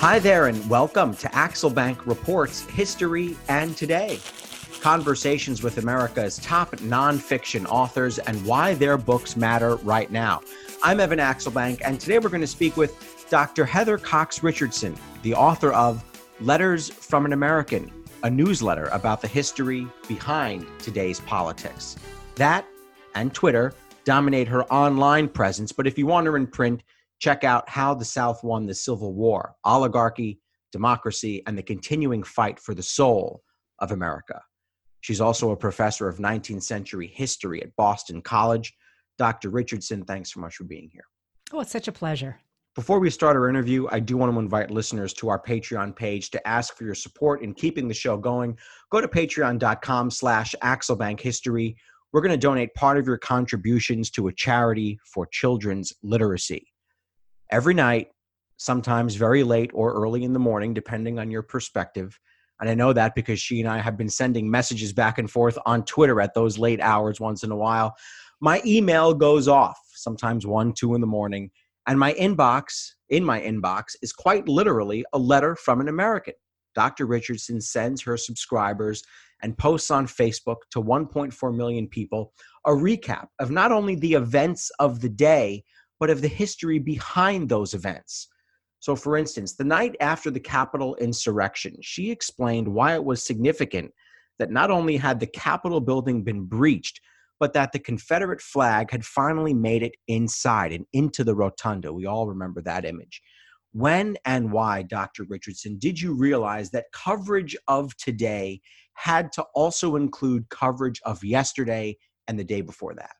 Hi there, and welcome to Axelbank Reports History and Today. Conversations with America's top nonfiction authors and why their books matter right now. I'm Evan Axelbank, and today we're going to speak with Dr. Heather Cox Richardson, the author of Letters from an American, a newsletter about the history behind today's politics. That and Twitter dominate her online presence, but if you want her in print, check out How the South Won the Civil War Oligarchy, Democracy, and the Continuing Fight for the Soul of America. She's also a professor of 19th century history at Boston College. Dr. Richardson, thanks so much for being here. Oh, it's such a pleasure. Before we start our interview, I do want to invite listeners to our Patreon page to ask for your support in keeping the show going. Go to patreon.com slash axelbankhistory. We're going to donate part of your contributions to a charity for children's literacy. Every night, sometimes very late or early in the morning, depending on your perspective, and I know that because she and I have been sending messages back and forth on Twitter at those late hours once in a while. My email goes off sometimes one, two in the morning, and my inbox, in my inbox, is quite literally a letter from an American. Dr. Richardson sends her subscribers and posts on Facebook to 1.4 million people a recap of not only the events of the day, but of the history behind those events. So, for instance, the night after the Capitol insurrection, she explained why it was significant that not only had the Capitol building been breached, but that the Confederate flag had finally made it inside and into the rotunda. We all remember that image. When and why, Dr. Richardson, did you realize that coverage of today had to also include coverage of yesterday and the day before that?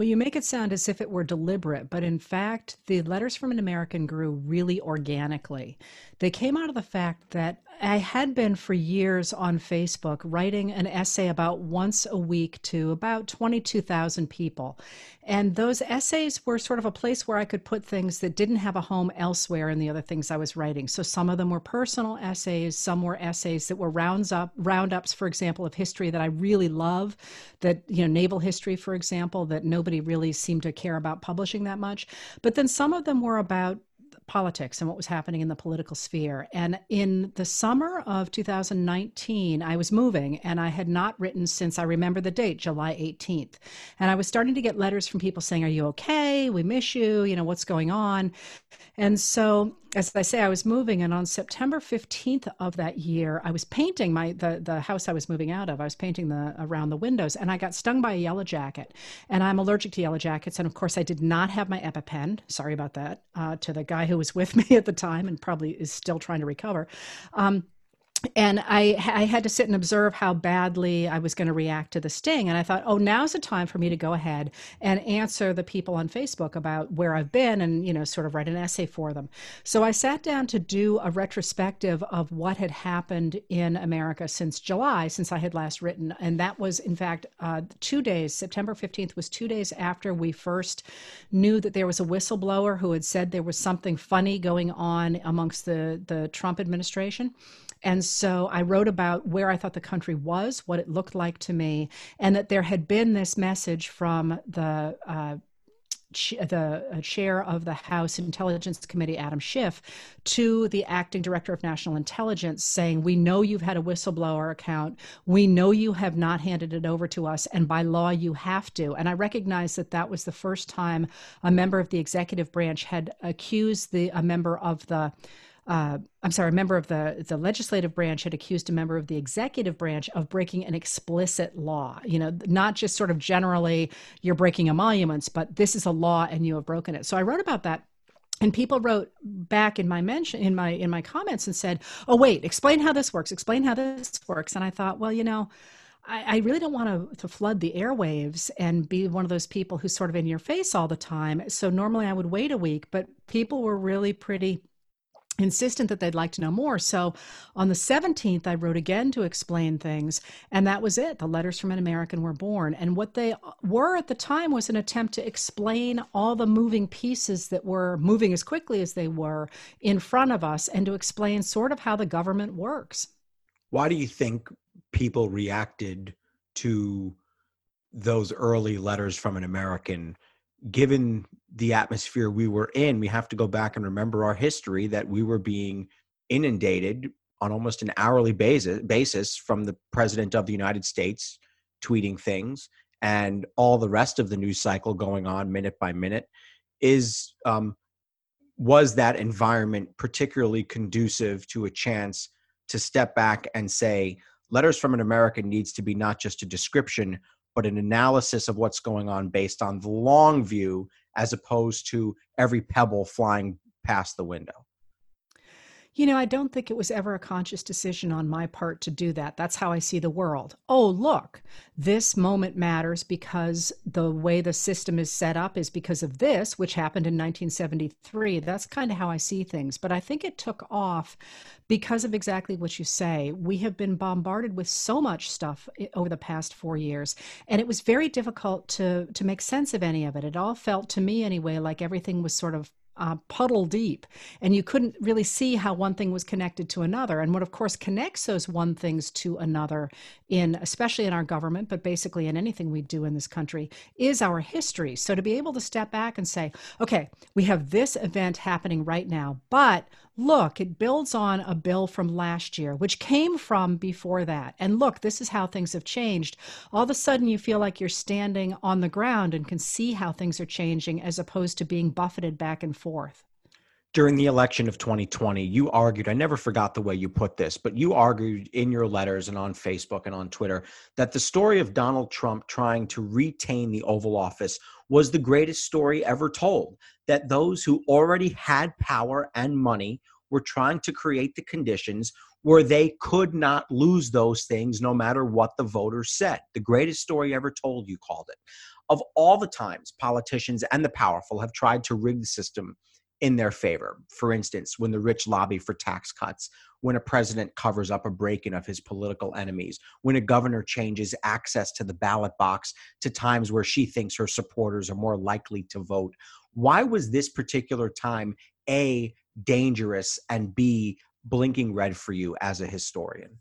Well, you make it sound as if it were deliberate, but in fact, the letters from an American grew really organically. They came out of the fact that I had been for years on Facebook writing an essay about once a week to about 22,000 people. And those essays were sort of a place where I could put things that didn't have a home elsewhere in the other things I was writing. So some of them were personal essays, some were essays that were rounds up roundups, for example, of history that I really love, that you know, naval history, for example, that nobody really seemed to care about publishing that much. But then some of them were about politics and what was happening in the political sphere. And in the summer of 2019, I was moving and I had not written since I remember the date, July 18th. And I was starting to get letters from people saying, Are you okay? We miss you. You know, what's going on? And so, as I say, I was moving, and on September 15th of that year, I was painting my the the house I was moving out of. I was painting the around the windows, and I got stung by a yellow jacket. And I'm allergic to yellow jackets, and of course, I did not have my EpiPen. Sorry about that uh, to the guy who was with me at the time, and probably is still trying to recover. Um, and I, I had to sit and observe how badly I was going to react to the sting. And I thought, oh, now's the time for me to go ahead and answer the people on Facebook about where I've been and, you know, sort of write an essay for them. So I sat down to do a retrospective of what had happened in America since July, since I had last written. And that was, in fact, uh, two days, September 15th was two days after we first knew that there was a whistleblower who had said there was something funny going on amongst the, the Trump administration. And so I wrote about where I thought the country was, what it looked like to me, and that there had been this message from the uh, the uh, chair of the House Intelligence Committee, Adam Schiff, to the acting director of national intelligence saying, We know you've had a whistleblower account. We know you have not handed it over to us. And by law, you have to. And I recognize that that was the first time a member of the executive branch had accused the, a member of the uh, I'm sorry, a member of the the legislative branch had accused a member of the executive branch of breaking an explicit law. You know, not just sort of generally you're breaking emoluments, but this is a law and you have broken it. So I wrote about that and people wrote back in my mention in my in my comments and said oh wait explain how this works explain how this works and i thought well you know I, I really don't want to, to flood the airwaves and be one of those people who's sort of in your face all the time. So normally I would wait a week, but people were really pretty insistent that they'd like to know more. So on the 17th, I wrote again to explain things, and that was it. The letters from an American were born. And what they were at the time was an attempt to explain all the moving pieces that were moving as quickly as they were in front of us and to explain sort of how the government works. Why do you think people reacted to those early letters from an American given the atmosphere we were in, we have to go back and remember our history that we were being inundated on almost an hourly basis, basis from the president of the United States tweeting things and all the rest of the news cycle going on minute by minute is um, was that environment particularly conducive to a chance to step back and say letters from an american needs to be not just a description but an analysis of what's going on based on the long view as opposed to every pebble flying past the window you know, I don't think it was ever a conscious decision on my part to do that. That's how I see the world. Oh, look, this moment matters because the way the system is set up is because of this, which happened in 1973. That's kind of how I see things. But I think it took off because of exactly what you say. We have been bombarded with so much stuff over the past four years, and it was very difficult to to make sense of any of it. It all felt to me anyway like everything was sort of uh, puddle deep, and you couldn't really see how one thing was connected to another. And what, of course, connects those one things to another, in especially in our government, but basically in anything we do in this country, is our history. So to be able to step back and say, okay, we have this event happening right now, but look, it builds on a bill from last year, which came from before that. And look, this is how things have changed. All of a sudden, you feel like you're standing on the ground and can see how things are changing as opposed to being buffeted back and forth. During the election of 2020, you argued, I never forgot the way you put this, but you argued in your letters and on Facebook and on Twitter that the story of Donald Trump trying to retain the Oval Office was the greatest story ever told. That those who already had power and money were trying to create the conditions where they could not lose those things no matter what the voters said. The greatest story ever told, you called it. Of all the times politicians and the powerful have tried to rig the system in their favor. For instance, when the rich lobby for tax cuts, when a president covers up a break in of his political enemies, when a governor changes access to the ballot box to times where she thinks her supporters are more likely to vote. Why was this particular time A, dangerous, and B, blinking red for you as a historian?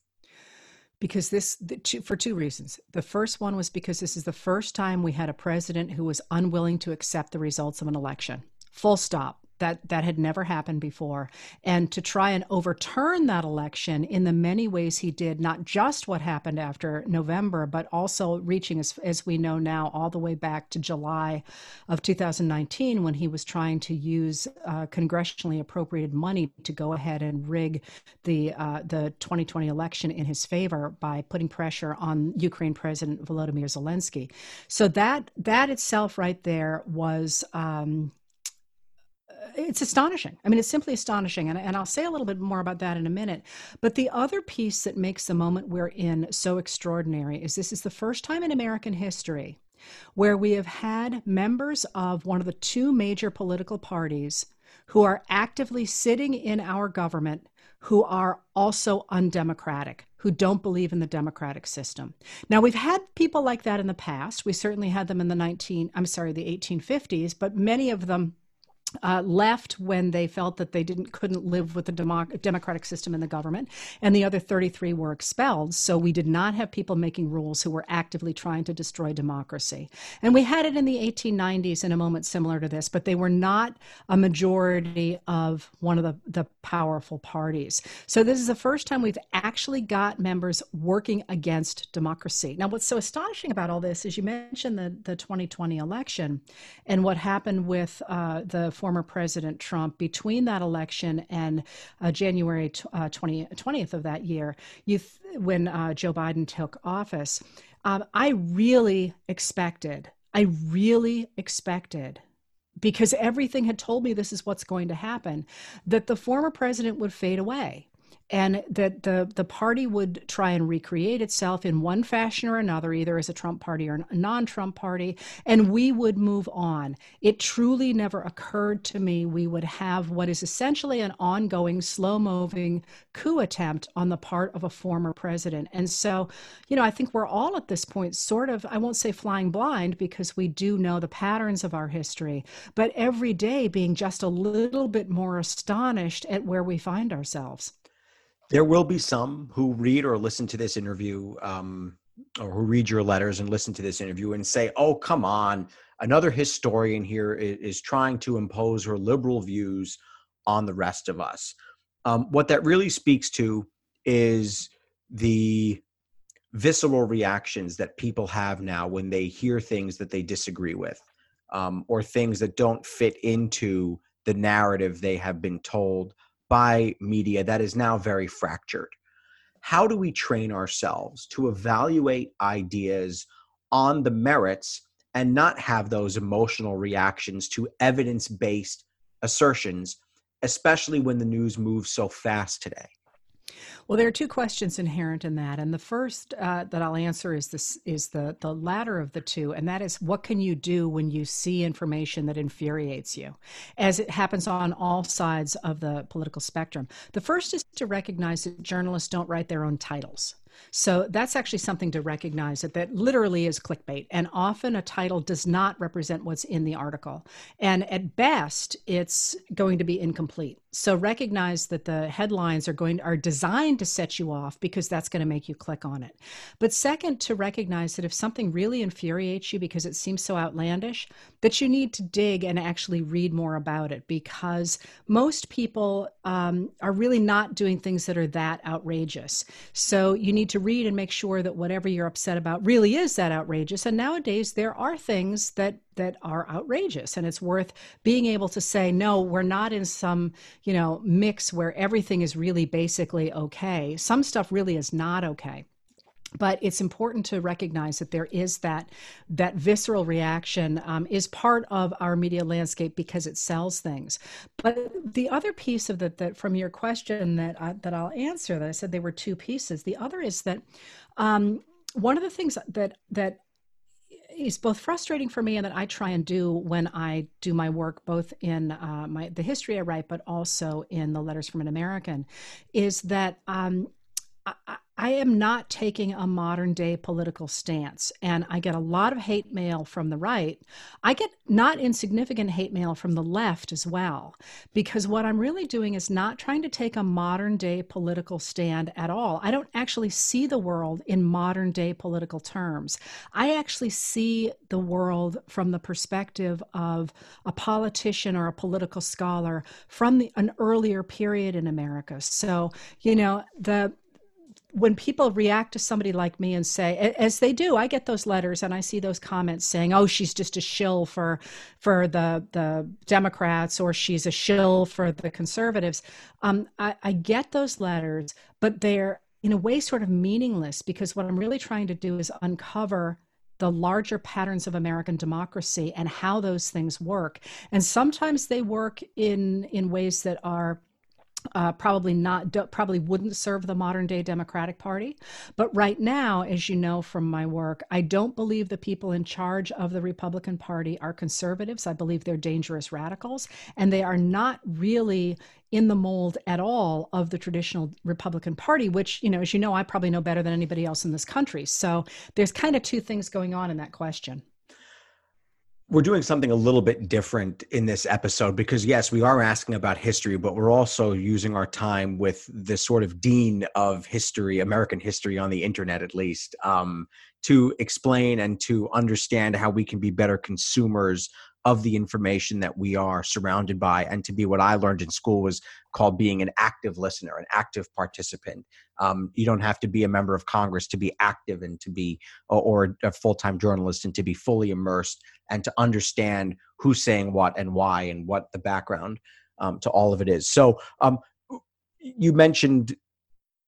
because this for two reasons. The first one was because this is the first time we had a president who was unwilling to accept the results of an election. Full stop that that had never happened before. And to try and overturn that election in the many ways he did not just what happened after november but also reaching as, as we know now all the way back to july of 2019 when he was trying to use uh, congressionally appropriated money to go ahead and rig the uh, the 2020 election in his favor by putting pressure on ukraine president volodymyr zelensky. So that that itself right there was um, it's astonishing. I mean, it's simply astonishing. And, and I'll say a little bit more about that in a minute. But the other piece that makes the moment we're in so extraordinary is this is the first time in American history where we have had members of one of the two major political parties who are actively sitting in our government who are also undemocratic, who don't believe in the democratic system. Now, we've had people like that in the past. We certainly had them in the 19, I'm sorry, the 1850s, but many of them uh, left when they felt that they didn't couldn't live with the democ- democratic system in the government, and the other 33 were expelled. So we did not have people making rules who were actively trying to destroy democracy. And we had it in the 1890s in a moment similar to this, but they were not a majority of one of the, the powerful parties. So this is the first time we've actually got members working against democracy. Now, what's so astonishing about all this is you mentioned the, the 2020 election and what happened with uh, the former President Trump between that election and uh, January uh, 20, 20th of that year, th- when uh, Joe Biden took office, um, I really expected, I really expected because everything had told me this is what's going to happen, that the former president would fade away and that the the party would try and recreate itself in one fashion or another either as a Trump party or a non-Trump party and we would move on. It truly never occurred to me we would have what is essentially an ongoing slow-moving coup attempt on the part of a former president. And so you know I think we're all at this point sort of I won't say flying blind because we do know the patterns of our history but every day being just a little bit more astonished at where we find ourselves there will be some who read or listen to this interview um, or who read your letters and listen to this interview and say, "Oh, come on, another historian here is, trying to impose her liberal views on the rest of us." Um, what that really speaks to is the visceral reactions that people have now when they hear things that they disagree with um, or things that don't fit into the narrative they have been told by media that is now very fractured. How do we train ourselves to evaluate ideas on the merits and not have those emotional reactions to evidence based assertions, especially when the news moves so fast today? Well, there are two questions inherent in that, and the first uh, that I'll answer is this: is the the latter of the two, and that is what can you do when you see information that infuriates you, as it happens on all sides of the political spectrum. The first is to recognize that journalists don't write their own titles. So that's actually something to recognize that that literally is clickbait. And often a title does not represent what's in the article. And at best, it's going to be incomplete. So recognize that the headlines are going are designed to set you off because that's going to make you click on it. But second, to recognize that if something really infuriates you because it seems so outlandish, that you need to dig and actually read more about it because most people um, are really not doing things that are that outrageous. So you need to read and make sure that whatever you're upset about really is that outrageous. And nowadays there are things that that are outrageous and it's worth being able to say no we're not in some you know mix where everything is really basically okay some stuff really is not okay but it's important to recognize that there is that that visceral reaction um, is part of our media landscape because it sells things. But the other piece of that, that from your question that I, that I'll answer, that I said there were two pieces. The other is that um, one of the things that that is both frustrating for me and that I try and do when I do my work, both in uh, my the history I write, but also in the letters from an American, is that um, I, I am not taking a modern day political stance. And I get a lot of hate mail from the right. I get not insignificant hate mail from the left as well, because what I'm really doing is not trying to take a modern day political stand at all. I don't actually see the world in modern day political terms. I actually see the world from the perspective of a politician or a political scholar from the, an earlier period in America. So, you know, the when people react to somebody like me and say as they do i get those letters and i see those comments saying oh she's just a shill for for the the democrats or she's a shill for the conservatives um, I, I get those letters but they're in a way sort of meaningless because what i'm really trying to do is uncover the larger patterns of American democracy and how those things work. And sometimes they work in in ways that are uh, probably not probably wouldn't serve the modern day democratic party. But right now as you know from my work i don't believe the people in charge of the republican party are conservatives. I believe they're dangerous radicals and they are not really in the mold at all of the traditional republican party which you know as you know i probably know better than anybody else in this country. So there's kind of two things going on in that question we're doing something a little bit different in this episode because yes we are asking about history but we're also using our time with the sort of dean of history american history on the internet at least um, to explain and to understand how we can be better consumers of the information that we are surrounded by and to be what i learned in school was called being an active listener an active participant. Um, you don't have to be a member of congress to be active and to be or a full-time journalist and to be fully immersed and to understand who's saying what and why and what the background um, to all of it is. So um, you mentioned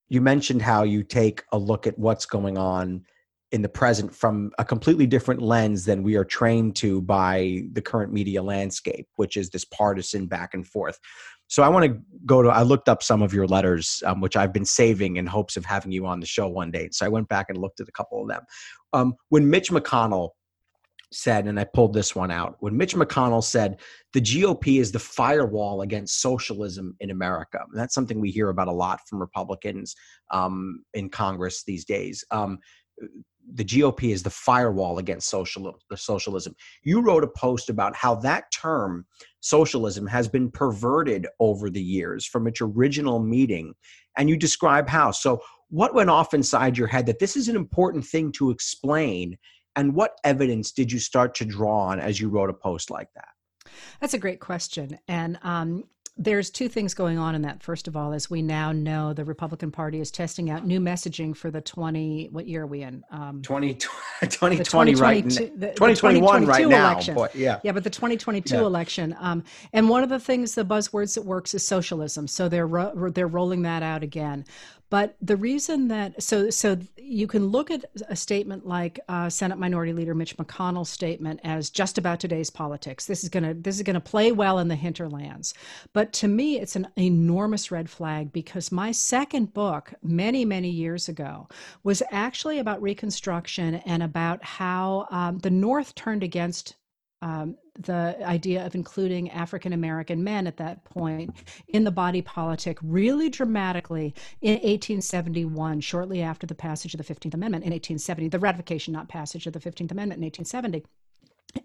you mentioned how you take a look at what's going on in the present from a completely different lens than we are trained to by the current media landscape, which is this partisan back and forth. So I want to go to, I looked up some of your letters, um, which I've been saving in hopes of having you on the show one day. So I went back and looked at a couple of them. Um, when Mitch McConnell said, and I pulled this one out, when Mitch McConnell said, the GOP is the firewall against socialism in America. And that's something we hear about a lot from Republicans um, in Congress these days. The GOP is the firewall against social, socialism. You wrote a post about how that term, socialism, has been perverted over the years from its original meaning, and you describe how. So, what went off inside your head that this is an important thing to explain? And what evidence did you start to draw on as you wrote a post like that? That's a great question. And um, there's two things going on in that. First of all, as we now know, the Republican Party is testing out new messaging for the 20, what year are we in? Um, 20, 2020, right, the, 2021 right now. Election. Boy, yeah. yeah, but the 2022 yeah. election. Um, and one of the things, the buzzwords that works is socialism. So they're, ro- they're rolling that out again. But the reason that so so you can look at a statement like uh, Senate Minority Leader Mitch McConnell's statement as just about today's politics. This is gonna this is gonna play well in the hinterlands. But to me, it's an enormous red flag because my second book, many many years ago, was actually about Reconstruction and about how um, the North turned against um, the idea of including African American men at that point in the body politic really dramatically in 1871, shortly after the passage of the 15th Amendment in 1870, the ratification, not passage of the 15th Amendment in 1870.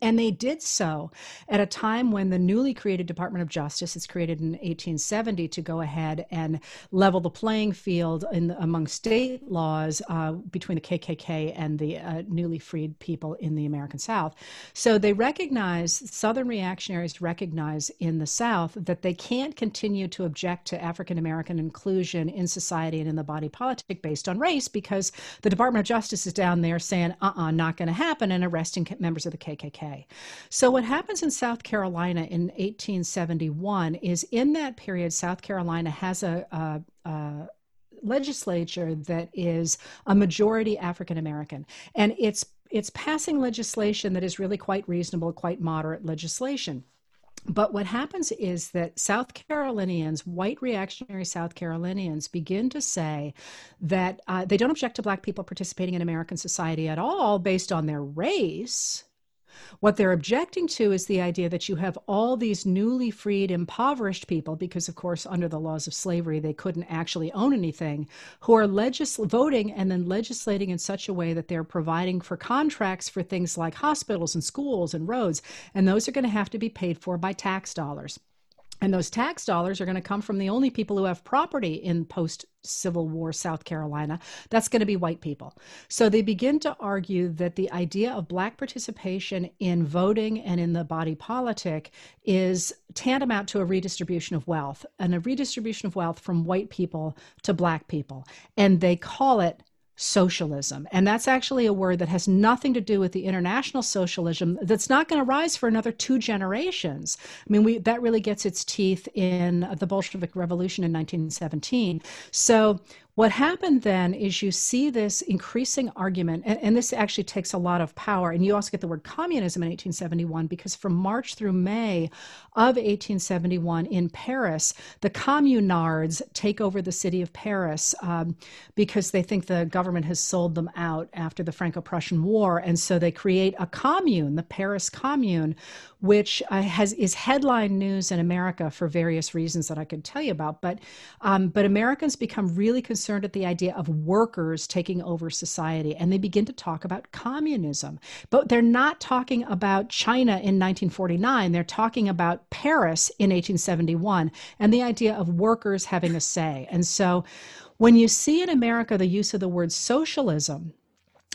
And they did so at a time when the newly created Department of Justice is created in 1870 to go ahead and level the playing field in, among state laws uh, between the KKK and the uh, newly freed people in the American South. So they recognize, Southern reactionaries recognize in the South that they can't continue to object to African American inclusion in society and in the body politic based on race because the Department of Justice is down there saying, uh uh-uh, uh, not going to happen, and arresting members of the KKK. So, what happens in South Carolina in 1871 is in that period, South Carolina has a, a, a legislature that is a majority African American, and it's it's passing legislation that is really quite reasonable, quite moderate legislation. But what happens is that South Carolinians, white reactionary South Carolinians, begin to say that uh, they don't object to Black people participating in American society at all based on their race. What they're objecting to is the idea that you have all these newly freed, impoverished people, because, of course, under the laws of slavery, they couldn't actually own anything, who are legis- voting and then legislating in such a way that they're providing for contracts for things like hospitals and schools and roads. And those are going to have to be paid for by tax dollars. And those tax dollars are going to come from the only people who have property in post Civil War South Carolina. That's going to be white people. So they begin to argue that the idea of black participation in voting and in the body politic is tantamount to a redistribution of wealth and a redistribution of wealth from white people to black people. And they call it socialism. And that's actually a word that has nothing to do with the international socialism that's not going to rise for another two generations. I mean, we, that really gets its teeth in the Bolshevik Revolution in 1917. So what happened then is you see this increasing argument, and, and, this actually takes a lot of power. And you also get the word communism in 1871 because from March through May of 1871 in Paris, the communards take over the city of Paris um, because they think the government has sold them out after the Franco Prussian War. And so they create a commune, the Paris Commune, which uh, has is headline news in America for various reasons that I could tell you about. But um, but Americans become really concerned at the idea of workers taking over society, and they begin to talk about communism. But they're not talking about China in 1949. They're talking about Paris in 1871, and the idea of workers having a say. And so, when you see in America the use of the word socialism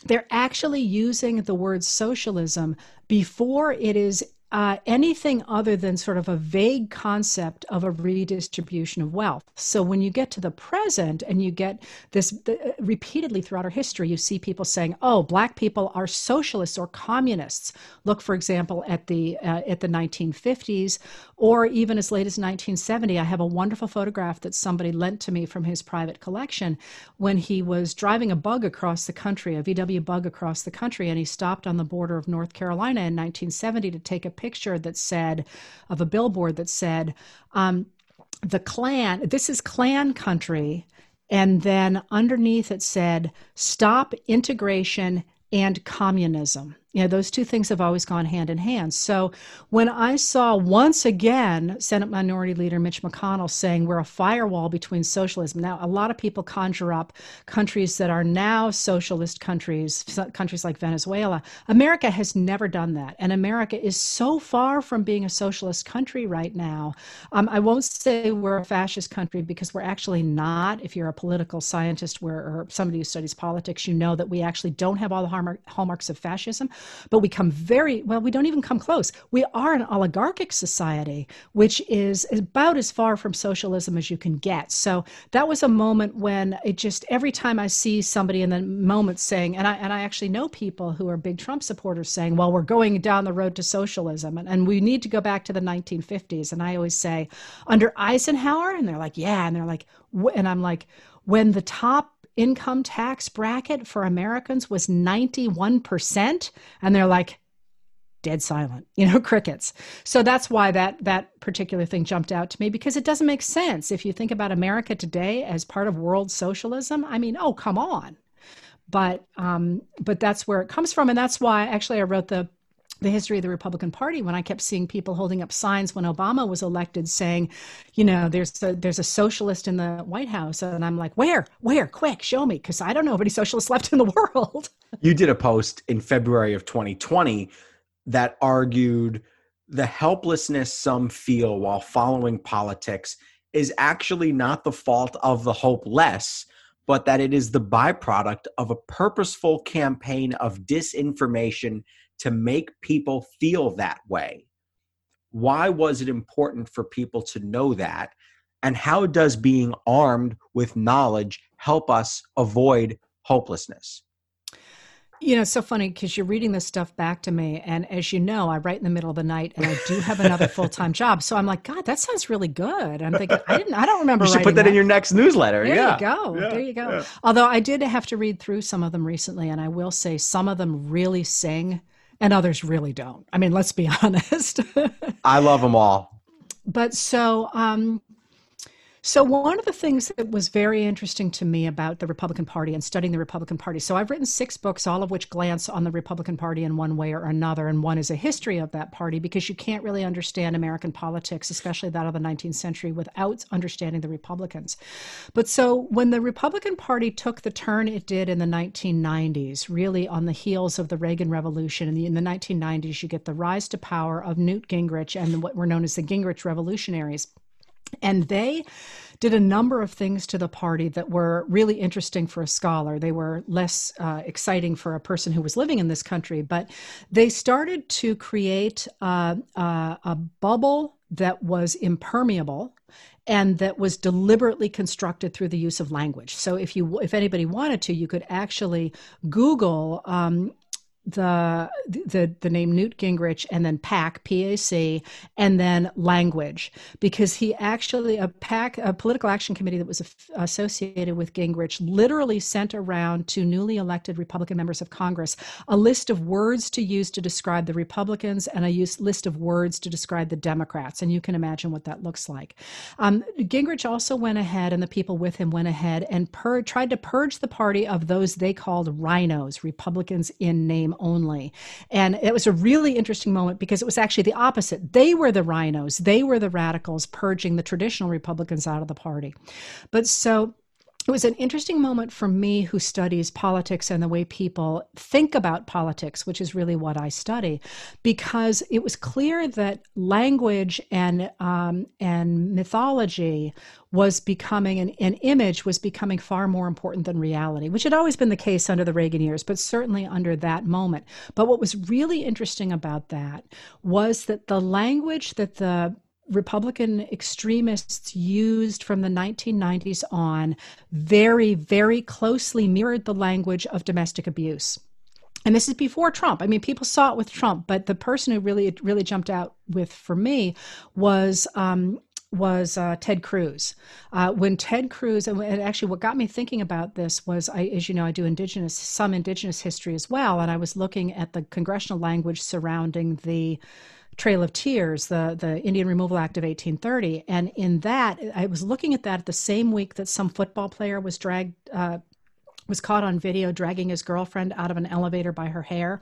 they're actually using the word socialism before it is uh, anything other than sort of a vague concept of a redistribution of wealth. So when you get to the present and you get this the, uh, repeatedly throughout our history, you see people saying, "Oh, black people are socialists or communists." Look, for example, at the uh, at the 1950s, or even as late as 1970. I have a wonderful photograph that somebody lent to me from his private collection when he was driving a bug across the country, a VW bug across the country, and he stopped on the border of North Carolina in 1970 to take a picture that said, of a billboard that said, um, the Klan, this is Klan country. And then underneath it said, stop integration and communism. You know, those two things have always gone hand in hand. So when I saw once again Senate Minority Leader Mitch McConnell saying we're a firewall between socialism, now a lot of people conjure up countries that are now socialist countries, countries like Venezuela. America has never done that. And America is so far from being a socialist country right now. Um, I won't say we're a fascist country because we're actually not. If you're a political scientist or somebody who studies politics, you know that we actually don't have all the hallmarks of fascism but we come very well, we don't even come close. We are an oligarchic society, which is about as far from socialism as you can get. So that was a moment when it just every time I see somebody in the moment saying, and I and I actually know people who are big Trump supporters saying, well, we're going down the road to socialism and, and we need to go back to the 1950s. And I always say, under Eisenhower, and they're like, yeah, and they're like, and I'm like, when the top income tax bracket for Americans was 91%. And they're like, dead silent you know crickets so that's why that that particular thing jumped out to me because it doesn't make sense if you think about america today as part of world socialism i mean oh come on but um but that's where it comes from and that's why actually i wrote the the history of the Republican Party when I kept seeing people holding up signs when Obama was elected saying, you know, there's a, there's a socialist in the White House, and I'm like, where, where, quick, show me, because I don't know of any socialists left in the world. you did a post in February of 2020 that argued the helplessness some feel while following politics is actually not the fault of the hopeless but that it is the byproduct of a purposeful campaign of disinformation to make people feel that way. Why was it important for people to know that? And how does being armed with knowledge help us avoid hopelessness? You know, it's so funny because you're reading this stuff back to me. And as you know, I write in the middle of the night and I do have another full time job. So I'm like, God, that sounds really good. I'm thinking, I didn't, I don't remember. You should put that, that, in your next newsletter. There yeah. you go. Yeah. There you go. Yeah. Although I did have to read through some of them recently. And I will say some of them really sing and others really don't. I mean, let's be honest. I love them all. But so, um, so, one of the things that was very interesting to me about the Republican Party and studying the Republican Party. So, I've written six books, all of which glance on the Republican Party in one way or another. And one is a history of that party because you can't really understand American politics, especially that of the 19th century, without understanding the Republicans. But so, when the Republican Party took the turn it did in the 1990s, really on the heels of the Reagan Revolution, in the, in the 1990s, you get the rise to power of Newt Gingrich and what were known as the Gingrich Revolutionaries. And they did a number of things to the party that were really interesting for a scholar. They were less uh, exciting for a person who was living in this country, but they started to create uh, uh, a bubble that was impermeable and that was deliberately constructed through the use of language. So if you if anybody wanted to, you could actually Google um, the the the name Newt Gingrich and then PAC PAC and then language because he actually a PAC a political action committee that was associated with Gingrich literally sent around to newly elected Republican members of Congress a list of words to use to describe the Republicans and a use, list of words to describe the Democrats and you can imagine what that looks like. Um, Gingrich also went ahead and the people with him went ahead and pur- tried to purge the party of those they called RINOs Republicans in name only. And it was a really interesting moment because it was actually the opposite. They were the RINOs, they were the radicals purging the traditional Republicans out of the party. But so it was an interesting moment for me who studies politics and the way people think about politics, which is really what I study, because it was clear that language and um, and mythology was becoming an, an image was becoming far more important than reality, which had always been the case under the Reagan years, but certainly under that moment. But what was really interesting about that was that the language that the Republican extremists used from the 1990s on very, very closely mirrored the language of domestic abuse. And this is before Trump. I mean, people saw it with Trump, but the person who really, really jumped out with for me was um, was uh, Ted Cruz. Uh, when Ted Cruz, and actually what got me thinking about this was, I, as you know, I do indigenous, some indigenous history as well, and I was looking at the congressional language surrounding the Trail of Tears, the, the Indian Removal Act of 1830. And in that, I was looking at that the same week that some football player was dragged uh, was caught on video dragging his girlfriend out of an elevator by her hair.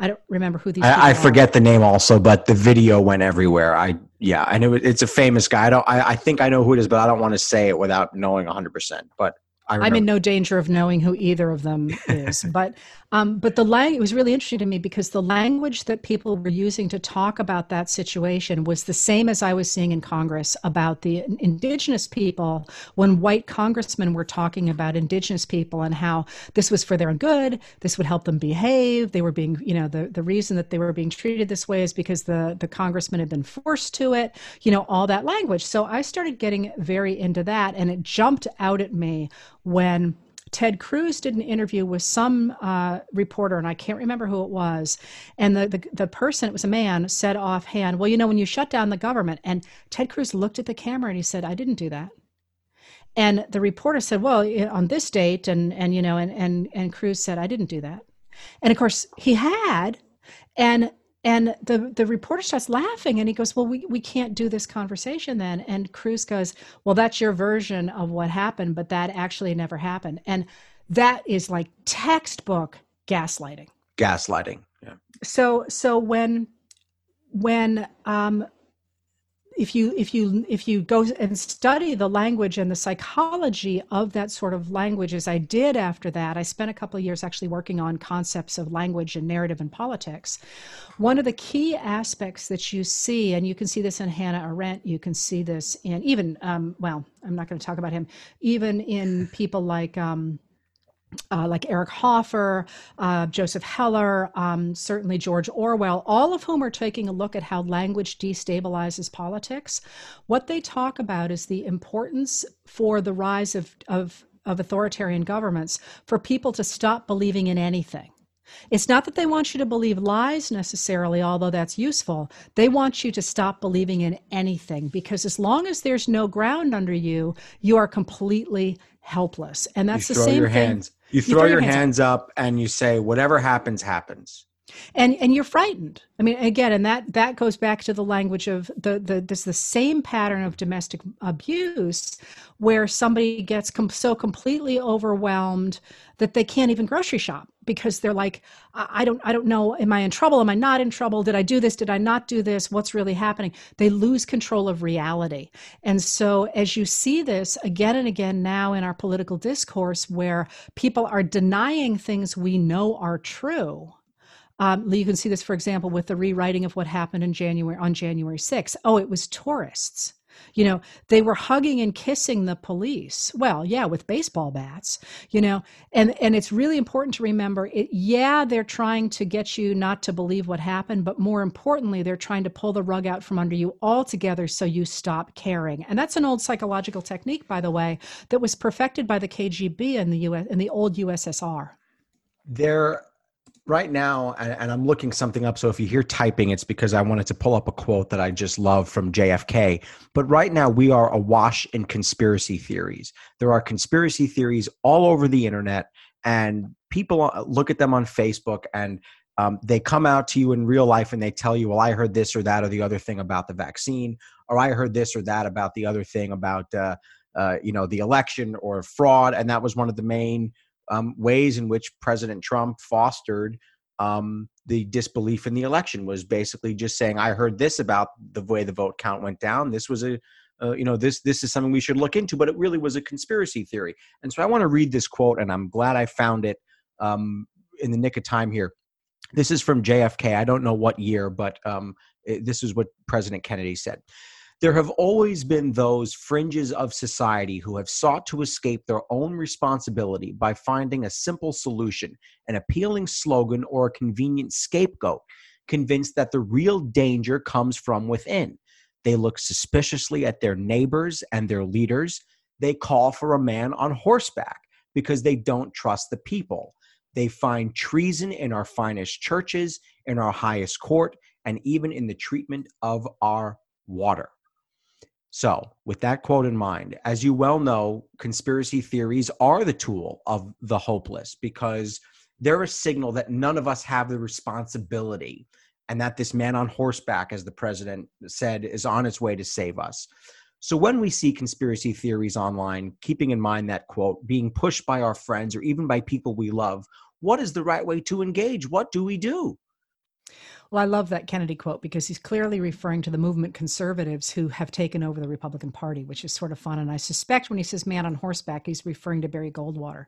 I don't remember who these. I, I forget the name also, but the video went everywhere. I yeah, I know it's a famous guy. I don't. I, I think I know who it is, but I don't want to say it without knowing 100. percent But I am in no danger of knowing who either of them is. but um, but the lang- it was really interesting to me because the language that people were using to talk about that situation was the same as I was seeing in Congress about the indigenous people when white congressmen were talking about indigenous people and how this was for their own good, this would help them behave. They were being, you know, the, the reason that they were being treated this way is because the, the congressman had been forced to it, you know, all that language. So I started getting very into that and it jumped out at me when Ted Cruz did an interview with some uh, reporter, and I can't remember who it was. And the, the, the person, it was a man, said offhand, "Well, you know, when you shut down the government," and Ted Cruz looked at the camera and he said, "I didn't do that." And the reporter said, "Well, on this date," and and you know, and and and Cruz said, "I didn't do that." And of course, he had, and and the, the reporter starts laughing and he goes, Well, we, we can't do this conversation then. And Cruz goes, Well, that's your version of what happened, but that actually never happened. And that is like textbook gaslighting. Gaslighting. Yeah. So so when when um if you if you if you go and study the language and the psychology of that sort of language as i did after that i spent a couple of years actually working on concepts of language and narrative and politics. One of the key aspects that you see and you can see this in hannah arendt you can see this in even um, well i'm not going to talk about him even in people like um, uh, like Eric Hoffer, uh, Joseph Heller, um, certainly George Orwell, all of whom are taking a look at how language destabilizes politics. What they talk about is the importance for the rise of, of, of authoritarian governments for people to stop believing in anything. It's not that they want you to believe lies necessarily, although that's useful. They want you to stop believing in anything because as long as there's no ground under you, you are completely helpless. And that's you the same thing. Hands you throw, you throw your, hands, up. up and you say, whatever happens, happens and and you're frightened. I mean again and that that goes back to the language of the the this the same pattern of domestic abuse where somebody gets com- so completely overwhelmed that they can't even grocery shop because they're like I don't I don't know. Am I in trouble? Am I not in trouble? Did I do this? Did I not do this? What's really happening? They lose control of reality. And so as you see this again and again now in our political discourse where people are denying things we know are true um, you can see this, for example, with the rewriting of what happened in January on January 6th. Oh, it was tourists. You know, they were hugging and kissing the police. Well, yeah, with baseball bats, you know, and, and it's really important to remember it. Yeah, they're trying to get you not to believe what happened, but more importantly, they're trying to pull the rug out from under you altogether so you stop caring. And that's an old psychological technique, by the way, that was perfected by the KGB in the US in the old USSR. There right now and i'm looking something up so if you hear typing it's because i wanted to pull up a quote that i just love from jfk but right now we are awash in conspiracy theories. There are conspiracy theories all over the internet and people uh, look at them on facebook and um, they come out to you in real life and they tell you well i heard this or that or the other thing about the vaccine or i heard this or that about the other thing about uh, uh, you know the election or fraud and that was one of the main um, ways in which President Trump fostered um, the disbelief in the election was basically just saying, "I heard this about the way the vote count went down. This was a, uh, you know, this this is something we should look into." But it really was a conspiracy theory. And so I want to read this quote, and I'm glad I found it um, in the nick of time here. This is from JFK. I don't know what year, but um, it, this is what President Kennedy said. There have always been those fringes of society who have sought to escape their own responsibility by finding a simple solution, an appealing slogan, or a convenient scapegoat, convinced that the real danger comes from within. They look suspiciously at their neighbors and their leaders. They call for a man on horseback because they don't trust the people. They find treason in our finest churches, in our highest court, and even in the treatment of our water. So, with that quote in mind, as you well know, conspiracy theories are the tool of the hopeless because they're a signal that none of us have the responsibility and that this man on horseback, as the president said, is on its way to save us. So when we see conspiracy theories online, keeping in mind that quote, being pushed by our friends or even by people we love, what is the right way to engage? What do we do? Well, I love that Kennedy quote because he's clearly referring to the movement conservatives who have taken over the Republican Party, which is sort of fun. And I suspect when he says man on horseback, he's referring to Barry Goldwater,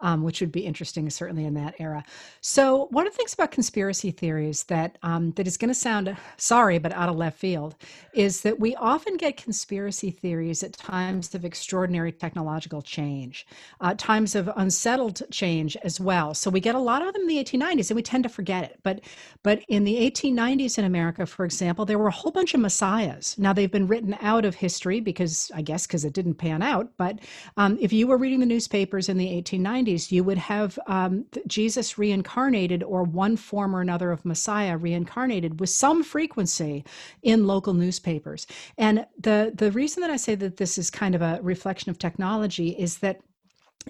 um, which would be interesting, certainly in that era. So, one of the things about conspiracy theories that um, that is going to sound sorry, but out of left field, is that we often get conspiracy theories at times of extraordinary technological change, uh, times of unsettled change as well. So we get a lot of them in the 1890s, and we tend to forget it. But but in the 1890s in America, for example, there were a whole bunch of messiahs. Now, they've been written out of history because, I guess, because it didn't pan out. But um, if you were reading the newspapers in the 1890s, you would have um, Jesus reincarnated or one form or another of Messiah reincarnated with some frequency in local newspapers. And the, the reason that I say that this is kind of a reflection of technology is that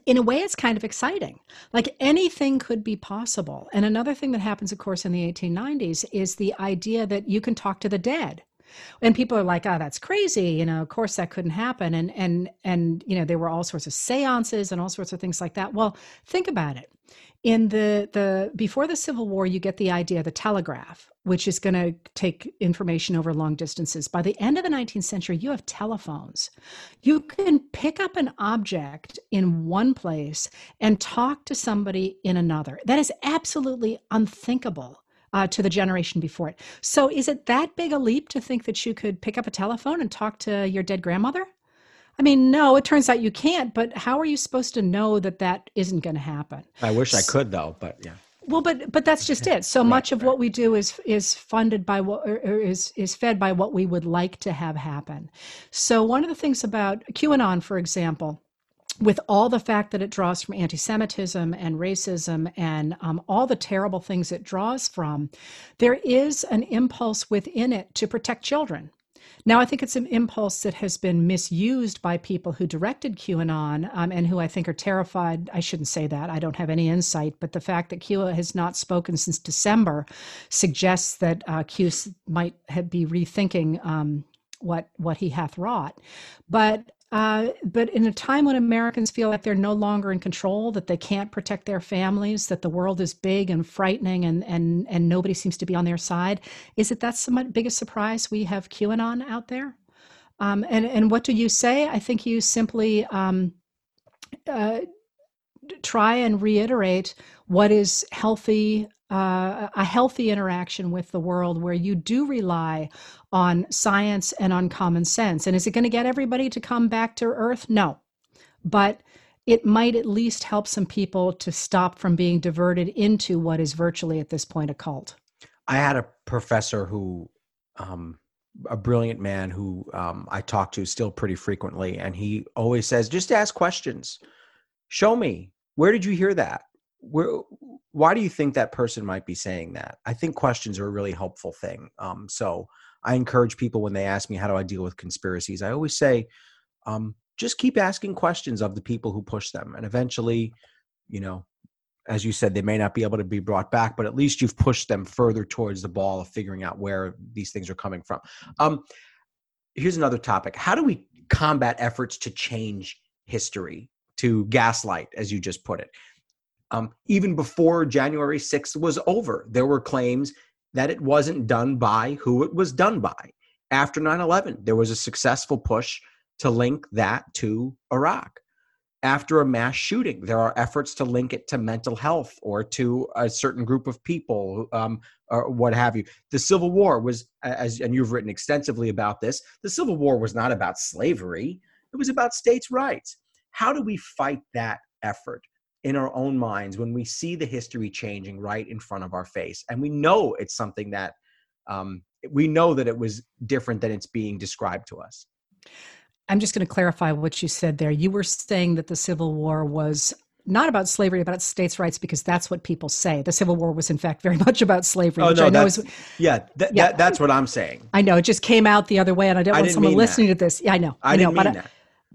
in a way, it's kind of exciting. Like anything could be possible. And another thing that happens, of course, in the 1890s is the idea that you can talk to the dead. And people are like, "Oh, that's crazy!" You know, of course that couldn't happen. And and and you know, there were all sorts of seances and all sorts of things like that. Well, think about it in the the before the civil war you get the idea of the telegraph which is going to take information over long distances. By the end of the 19th century you have telephones. You can pick up an object in one place and talk to somebody in another. That is absolutely unthinkable uh, to the generation before it. So is it that big a leap to think that you could pick up a telephone and talk to your dead grandmother I mean, no, it turns out you can't, but how are you supposed to know that that isn't going to happen? I wish I could though, but yeah. Well, but but that's just it. So right, much of right. what we do is is funded by what or is is fed by what we would like to have happen. So one of the things about QAnon, for example, with all the fact that it draws from anti-Semitism and racism and um, all the terrible things it draws from, there is an impulse within it to protect children. Now, I think it's an impulse that has been misused by people who directed QAnon um, and who I think are terrified. I shouldn't say that. I don't have any insight, but the fact that Q has not spoken since December suggests that uh, Q might be rethinking um, what what he hath wrought. But uh, but in a time when Americans feel like they're no longer in control, that they can't protect their families, that the world is big and frightening, and and and nobody seems to be on their side, is it that's the biggest surprise we have QAnon out there? Um, and and what do you say? I think you simply um, uh, try and reiterate what is healthy a healthy interaction with the world where you do rely on science and on common sense. And is it going to get everybody to come back to Earth? No. But it might at least help some people to stop from being diverted into what is virtually at this point a cult. I had a professor who, um, a brilliant man who um, I talk to still pretty frequently, and he always says, just ask questions. Show me. Where did you hear that? Where, why do you think that person might be saying that? I think questions are a really helpful thing. Um, so I encourage people when they ask me how do I deal with conspiracies, I always say, um, just keep asking questions of the people who push them, and eventually, you know, as you said, they may not be able to be brought back, but at least you've pushed them further towards the ball of figuring out where these things are coming from. Um, here's another topic: How do we combat efforts to change history, to gaslight, as you just put it? Um, even before January 6th was over, there were claims that it wasn't done by who it was done by. After 9 11, there was a successful push to link that to Iraq. After a mass shooting, there are efforts to link it to mental health or to a certain group of people, um, or what have you. The Civil War was, as and you've written extensively about this. The Civil War was not about slavery; it was about states' rights. How do we fight that effort? In our own minds when we see the history changing right in front of our face and we know it's something that um, we know that it was different than it's being described to us i'm just going to clarify what you said there you were saying that the civil war was not about slavery, about states' rights, because that's what people say. The Civil War was, in fact, very much about slavery. Oh, no, is, yeah, th- yeah. That, that's what I'm saying. I know it just came out the other way, and I don't I want someone listening that. to this. Yeah, I know. I, I know, but I,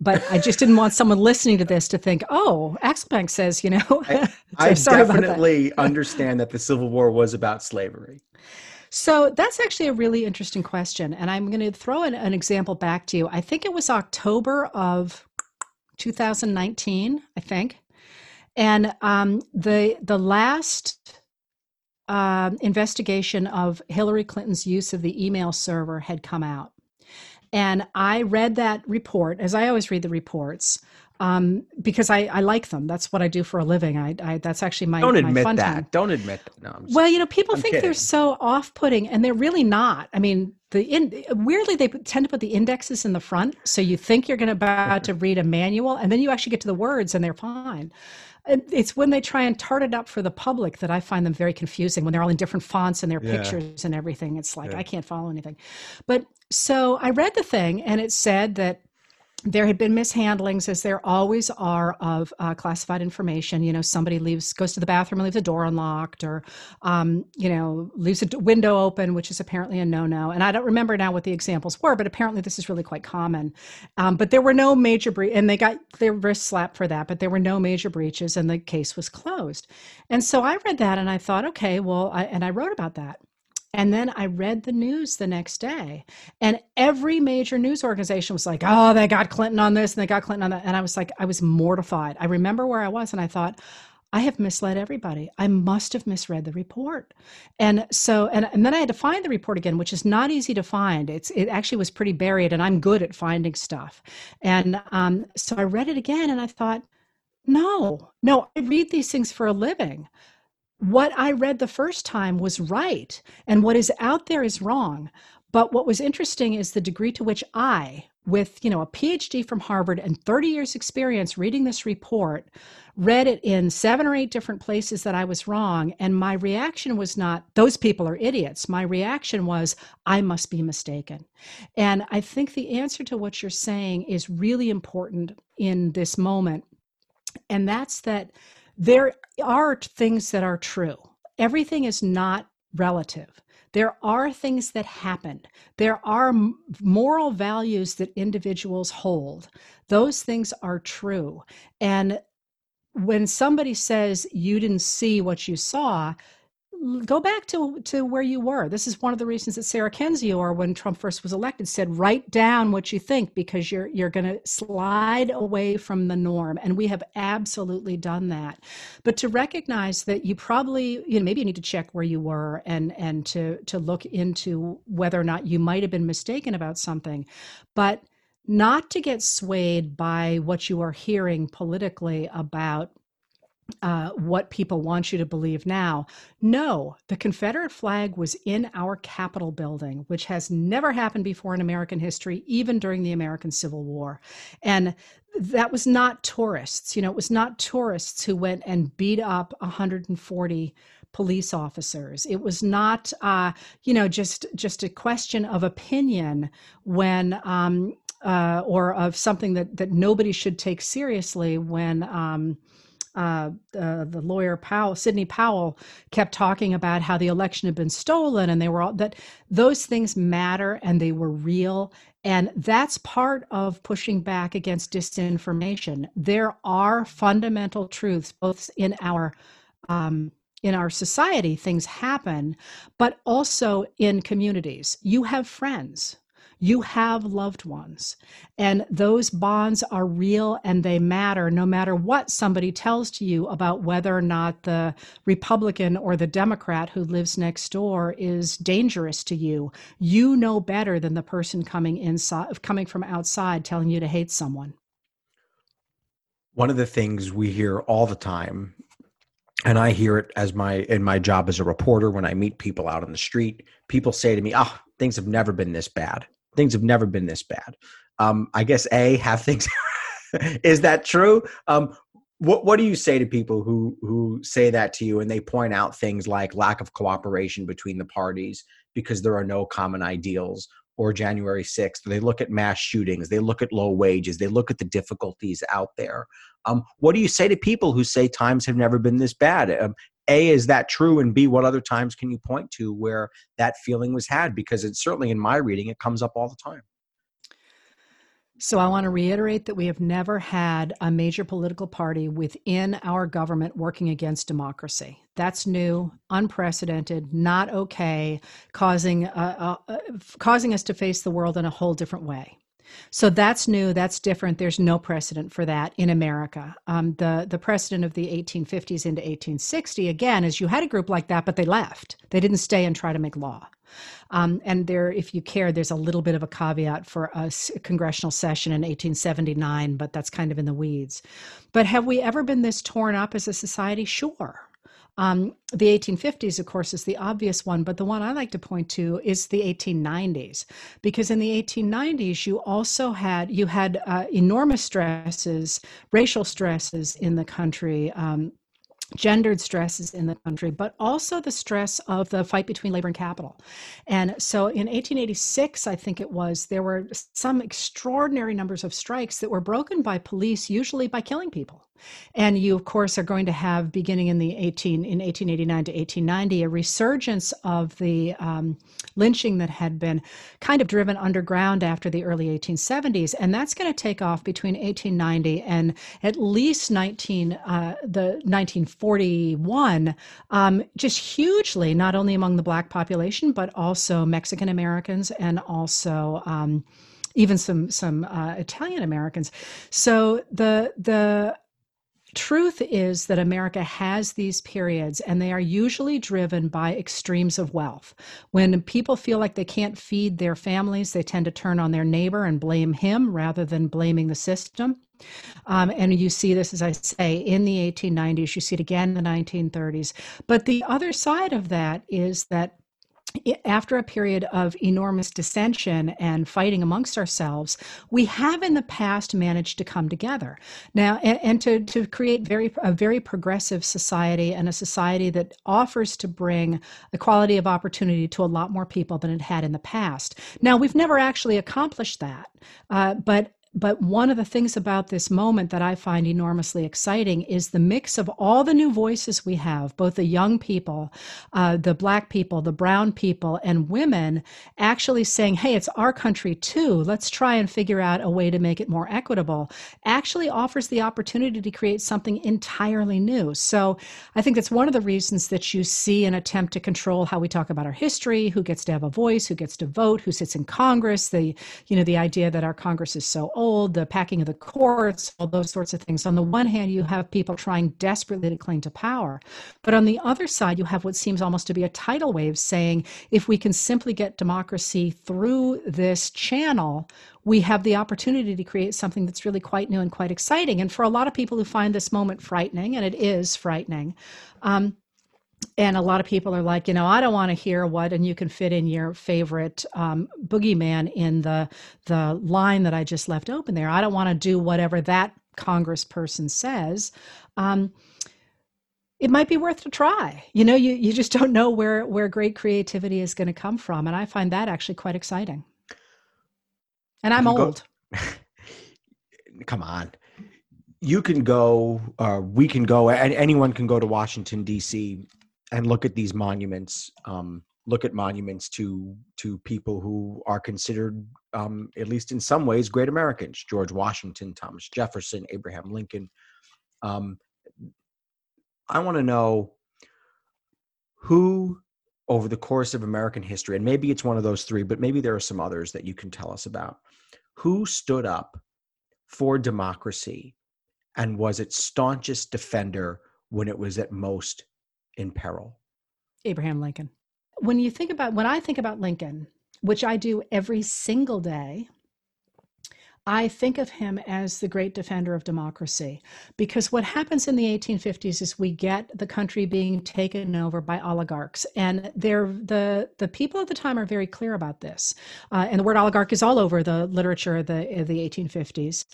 but I just didn't want someone listening to this to think, "Oh, Axelbank says," you know. I, I definitely that. understand that the Civil War was about slavery. So that's actually a really interesting question. And I'm going to throw an, an example back to you. I think it was October of 2019, I think. And um, the the last uh, investigation of Hillary Clinton's use of the email server had come out, and I read that report as I always read the reports um, because I, I like them. That's what I do for a living. I, I that's actually my don't my admit fun that. Time. Don't admit that. No. Just, well, you know, people I'm think kidding. they're so off-putting, and they're really not. I mean, the in, weirdly they tend to put the indexes in the front, so you think you're going to about to read a manual, and then you actually get to the words, and they're fine. It's when they try and tart it up for the public that I find them very confusing. When they're all in different fonts and their Yeah. pictures and everything, it's like Yeah. I can't follow anything. But so I read the thing, and it said that there had been mishandlings as there always are of uh, classified information. You know somebody leaves goes to the bathroom and leaves a door unlocked or um, you know leaves a window open which is apparently a no-no. And i don't remember now what the examples were but apparently this is really quite common. Um, but there were no major bre- and they got their wrist slapped for that but there were no major breaches and the case was closed. And so i read that and i thought okay well I, and i wrote about that and then I read the news the next day, and every major news organization was like, oh, they got Clinton on this and they got Clinton on that. And I was like, I was mortified. I remember where I was, and I thought, I have misled everybody. I must have misread the report. And so, and, and then I had to find the report again, which is not easy to find. It's, it actually was pretty buried, and I'm good at finding stuff. And um, so I read it again, and I thought, no, no, I read these things for a living what I read the first time was right, and what is out there is wrong. But what was interesting is the degree to which I, with you know a PhD from Harvard and 30 years experience reading this report, read it in seven or eight different places that I was wrong, and my reaction was not those people are idiots. My reaction was I must be mistaken. And I think the answer to what you're saying is really important in this moment, and that's that there are things that are true. Everything is not relative. There are things that happen. There are moral values that individuals hold. Those things are true. And when somebody says you didn't see what you saw, go back to, to where you were. This is one of the reasons that Sarah Kendzior, when Trump first was elected, said, write down what you think because you're you're going to slide away from the norm. And we have absolutely done that. But to recognize that you probably, you know, maybe you need to check where you were and and to to look into whether or not you might have been mistaken about something. But not to get swayed by what you are hearing politically about uh, what people want you to believe now. No, the Confederate flag was in our Capitol building, which has never happened before in American history, even during the American Civil War. And that was not tourists. You know, it was not tourists who went and beat up 140 police officers. It was not, uh, you know, just just a question of opinion when. Um, uh, or of something that, that nobody should take seriously when um, uh, uh, the lawyer Powell, Sidney Powell, kept talking about how the election had been stolen, and they were all that those things matter and they were real, and that's part of pushing back against disinformation. There are fundamental truths both in our um, in our society, things happen, but also in communities. You have friends you have loved ones, and those bonds are real and they matter no matter what somebody tells to you about whether or not the Republican or the Democrat who lives next door is dangerous to you. You know better than the person coming inside, coming from outside, telling you to hate someone. One of the things we hear all the time, and I hear it as my in my job as a reporter when I meet people out on the street, people say to me, "Ah, oh, things have never been this bad." Things have never been this bad. Um, I guess a have things. is that true? Um, what what do you say to people who who say that to you and they point out things like lack of cooperation between the parties because there are no common ideals or January 6th. They look at mass shootings, they look at low wages, they look at the difficulties out there. Um, what do you say to people who say times have never been this bad? Um, a is that true? And b what other times can you point to where that feeling was had? Because it's certainly in my reading it comes up all the time. So i want to reiterate that we have never had a major political party within our government working against democracy. That's new, unprecedented, not okay, causing uh, uh, uh, causing us to face the world in a whole different way. So that's new. That's different. There's no precedent for that in America. Um, the the precedent of the 1850s into 1860 again is you had a group like that, but they left. They didn't stay and try to make law. Um, and there, if you care, there's a little bit of a caveat for a congressional session in 1879, but that's kind of in the weeds. But have we ever been this torn up as a society? Sure. Um, the 1850s, of course, is the obvious one, but the one I like to point to is the 1890s, because in the 1890s you also had you had uh, enormous stresses, racial stresses in the country. Um, gendered stresses in the country, but also the stress of the fight between labor and capital. And so in 1886, I think it was, there were some extraordinary numbers of strikes that were broken by police, usually by killing people. And you, of course, are going to have, beginning in the 18 in 1889 to 1890, a resurgence of the um, lynching that had been kind of driven underground after the early 1870s, and that's going to take off between 1890 and at least 19 uh, the 1941, um, just hugely, not only among the black population but also Mexican Americans and also. Um, even some some uh, Italian Americans. So the the truth is that America has these periods, and they are usually driven by extremes of wealth. When people feel like they can't feed their families, they tend to turn on their neighbor and blame him rather than blaming the system. Um, and you see this, as I say, in the 1890s, you see it again in the 1930s. But the other side of that is that after a period of enormous dissension and fighting amongst ourselves, we have in the past managed to come together now and, and, to, to create very a very progressive society and a society that offers to bring equality of opportunity to a lot more people than it had in the past. Now we've never actually accomplished that, uh, but but one of the things about this moment that I find enormously exciting is the mix of all the new voices we have, both the young people, uh, the black people, the brown people, and women actually saying, hey, it's our country too. Let's try and figure out a way to make it more equitable, actually offers the opportunity to create something entirely new. So I think that's one of the reasons that you see an attempt to control how we talk about our history, who gets to have a voice, who gets to vote, who sits in Congress, the, you know, the idea that our Congress is so old the packing of the courts, all those sorts of things. On the one hand, you have people trying desperately to cling to power. But on the other side, you have what seems almost to be a tidal wave saying if we can simply get democracy through this channel, we have the opportunity to create something that's really quite new and quite exciting. And for a lot of people who find this moment frightening, and it is frightening, um, and a lot of people are like, you know, I don't want to hear what, and you can fit in your favorite um, boogeyman in the the line that I just left open there. I don't want to do whatever that congressperson says. Um, it might be worth to try. You know, you you just don't know where where great creativity is going to come from, and I find that actually quite exciting. And I'm old. Go, come on. You can go, uh, we can go, and anyone can go to Washington, D.C and look at these monuments um, look at monuments to to people who are considered um, at least in some ways great americans. George washington thomas jefferson abraham lincoln. Um, i want to know who over the course of american history and maybe it's one of those three but maybe there are some others that you can tell us about who stood up for democracy and was its staunchest defender when it was at most in peril? Abraham Lincoln. When you think about, when I think about Lincoln, which I do every single day, I think of him as the great defender of democracy because what happens in the 1850s is we get the country being taken over by oligarchs, and they're the the people at the time are very clear about this. Uh, and the word oligarch is all over the literature of the of the 1850s,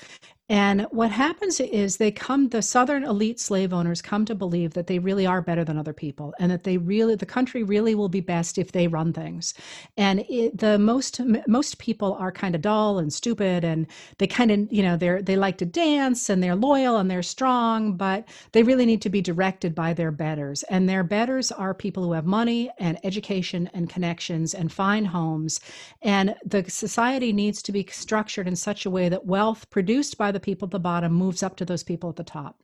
and what happens is they come, the Southern elite slave owners come to believe that they really are better than other people and that they really, the country really will be best if they run things. And it, the most, most people are kind of dull and stupid and they kind of, you know, they're, they like to dance and they're loyal and they're strong, but they really need to be directed by their betters. And their betters are people who have money and education and connections and fine homes. And the society needs to be structured in such a way that wealth produced by the the people at the bottom moves up to those people at the top.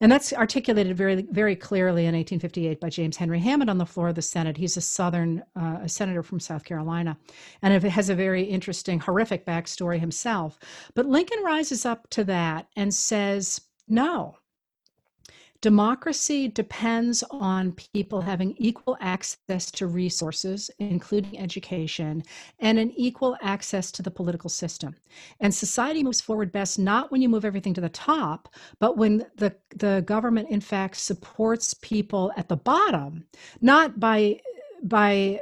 And that's articulated very, very clearly in 1858 by James Henry Hammond on the floor of the Senate. He's a Southern uh, a senator from South Carolina, and it has a very interesting, horrific backstory himself. But Lincoln rises up to that and says, "No, Democracy depends on people having equal access to resources, including education, and an equal access to the political system. And society moves forward best not when you move everything to the top, but when the, the government, in fact, supports people at the bottom, not by by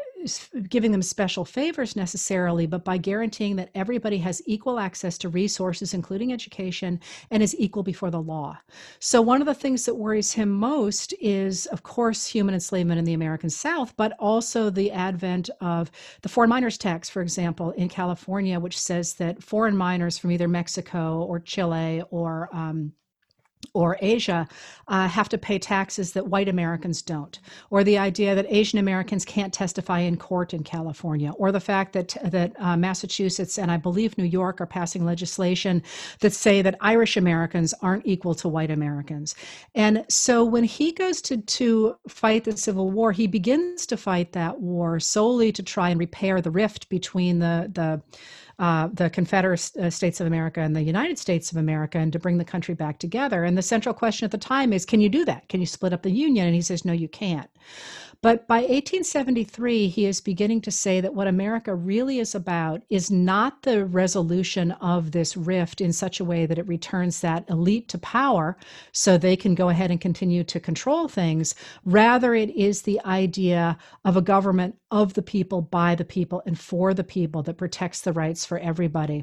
giving them special favors necessarily, but by guaranteeing that everybody has equal access to resources, including education, and is equal before the law. So, one of the things that worries him most is, of course, human enslavement in the American South, but also the advent of the foreign miners tax, for example, in California, which says that foreign miners from either Mexico or Chile or um, or Asia uh, have to pay taxes that white Americans don't, or the idea that Asian Americans can't testify in court in California, or the fact that that uh, Massachusetts and I believe New York are passing legislation that say that Irish Americans aren't equal to white Americans. And so when he goes to to fight the Civil War, he begins to fight that war solely to try and repair the rift between the the uh, the Confederate uh, States of America and the United States of America and to bring the country back together. And the central question at the time is can you do that? Can you split up the Union? And he says, no, you can't. But by 1873, he is beginning to say that what America really is about is not the resolution of this rift in such a way that it returns that elite to power so they can go ahead and continue to control things. Rather, it is the idea of a government of the people, by the people, and for the people that protects the rights for everybody.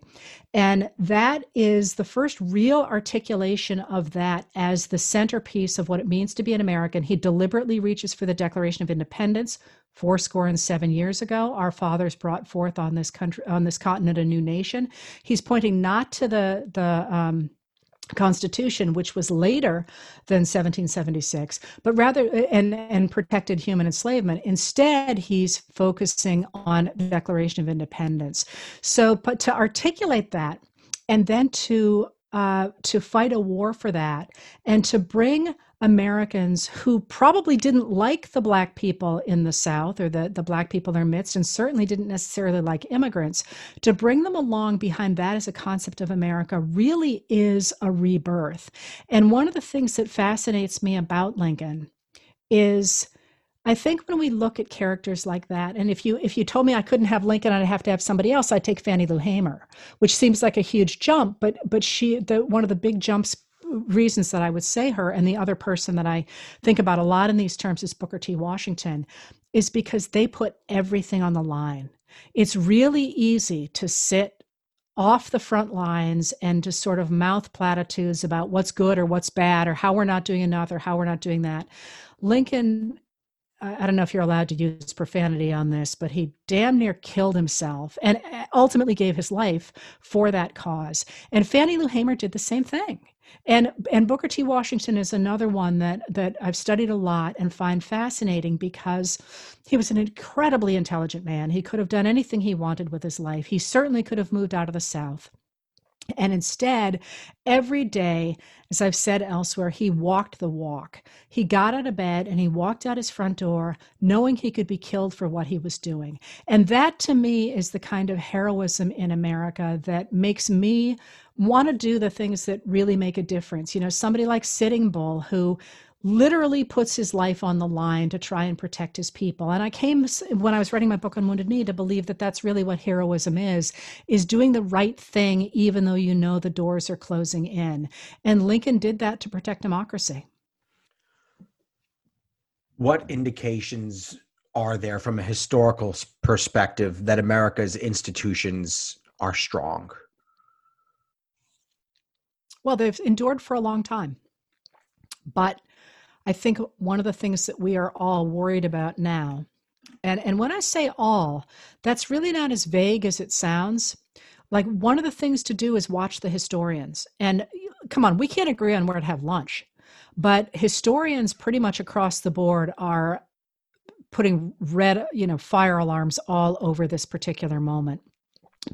And that is the first real articulation of that as the centerpiece of what it means to be an American. He deliberately reaches for the Declaration of independence four score and seven years ago our fathers brought forth on this country on this continent a new nation he's pointing not to the the um, Constitution, which was later than 1776, but rather and and protected human enslavement. Instead, he's focusing on the Declaration of Independence. So, but to articulate that, and then to uh, to fight a war for that, and to bring Americans who probably didn't like the black people in the South or the, the black people in their midst, and certainly didn't necessarily like immigrants, to bring them along behind that as a concept of America really is a rebirth. And one of the things that fascinates me about Lincoln is I think when we look at characters like that, and if you if you told me I couldn't have Lincoln, I'd have to have somebody else, I'd take Fannie Lou Hamer, which seems like a huge jump, but but she the one of the big jumps reasons that I would say her, and the other person that I think about a lot in these terms is Booker T. Washington, is because they put everything on the line. It's really easy to sit off the front lines and to sort of mouth platitudes about what's good or what's bad or how we're not doing enough or how we're not doing that. Lincoln I don't know if you're allowed to use profanity on this, but he damn near killed himself and uh, ultimately gave his life for that cause. And Fannie Lou Hamer did the same thing. And and Booker T. Washington is another one that that I've studied a lot and find fascinating because he was an incredibly intelligent man. He could have done anything he wanted with his life. He certainly could have moved out of the South. And instead, every day, as I've said elsewhere, he walked the walk. He got out of bed and he walked out his front door knowing he could be killed for what he was doing. And that to me is the kind of heroism in America that makes me want to do the things that really make a difference. You know, somebody like Sitting Bull, who literally puts his life on the line to try and protect his people. And i came when i was writing my book on wounded knee to believe that that's really what heroism is is doing the right thing even though you know the doors are closing in. And lincoln did that to protect democracy. What indications are there from a historical perspective that america's institutions are strong? Well, they've endured for a long time. But I think one of the things that we are all worried about now, and, and when I say all, that's really not as vague as it sounds. Like one of the things to do is watch the historians. And come on, we can't agree on where to have lunch, but historians pretty much across the board are putting red, you know, fire alarms all over this particular moment.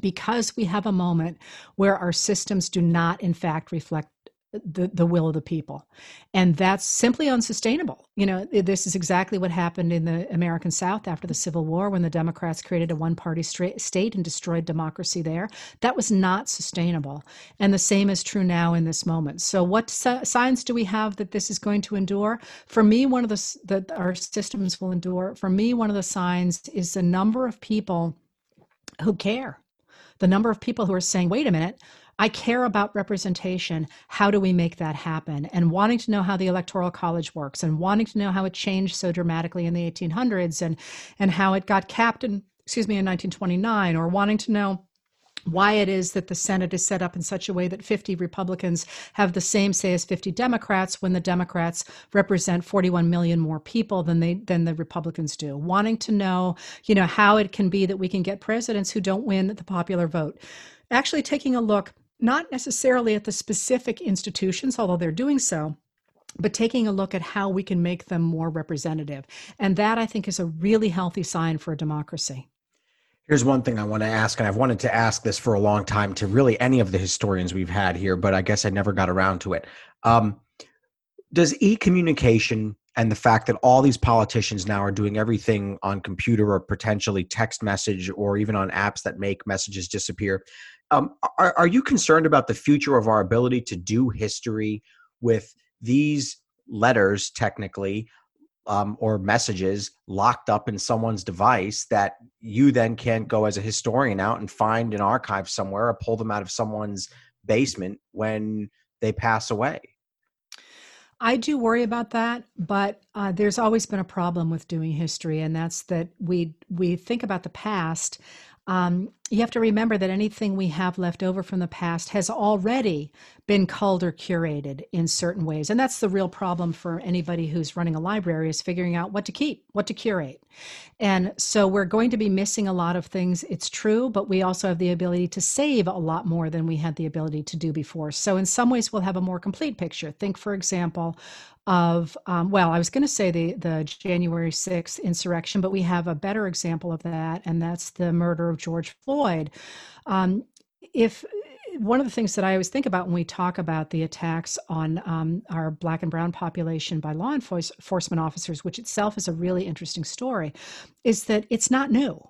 because we have a moment where our systems do not, in fact, reflect the, the will of the people. And that's simply unsustainable. You know, this is exactly what happened in the American South after the Civil War when the Democrats created a one party state and destroyed democracy there. That was not sustainable. And the same is true now in this moment. So, what signs do we have that this is going to endure? For me, one of the, that our systems will endure, for me, one of the signs is the number of people who care. The number of people who are saying, wait a minute, I care about representation. How do we make that happen? And wanting to know how the Electoral College works and wanting to know how it changed so dramatically in the 1800s and, and how it got capped in, excuse me, in 1929, or wanting to know why it is that the Senate is set up in such a way that 50 Republicans have the same say as 50 Democrats when the Democrats represent 41 million more people than they than the Republicans do. Wanting to know, you know, how it can be that we can get presidents who don't win the popular vote. Actually taking a look not necessarily at the specific institutions, although they're doing so, but taking a look at how we can make them more representative. And that I think is a really healthy sign for a democracy. Here's one thing I want to ask, and I've wanted to ask this for a long time to really any of the historians we've had here, but I guess I never got around to it. Um, does e communication and the fact that all these politicians now are doing everything on computer or potentially text message or even on apps that make messages disappear um, are, are you concerned about the future of our ability to do history with these letters, technically, um, or messages locked up in someone's device that you then can't go as a historian out and find an archive somewhere or pull them out of someone's basement when they pass away? I do worry about that, but uh, there's always been a problem with doing history, and that's that we we think about the past um, you have to remember that anything we have left over from the past has already been culled or curated in certain ways. And that's the real problem for anybody who's running a library is figuring out what to keep, what to curate. And so we're going to be missing a lot of things. It's true, but we also have the ability to save a lot more than we had the ability to do before. So in some ways, we'll have a more complete picture. Think, for example, of um, well i was going to say the the january 6th insurrection but we have a better example of that and that's the murder of george floyd um, if one of the things that I always think about when we talk about the attacks on um, our black and brown population by law enforcement officers, which itself is a really interesting story, is that it's not new.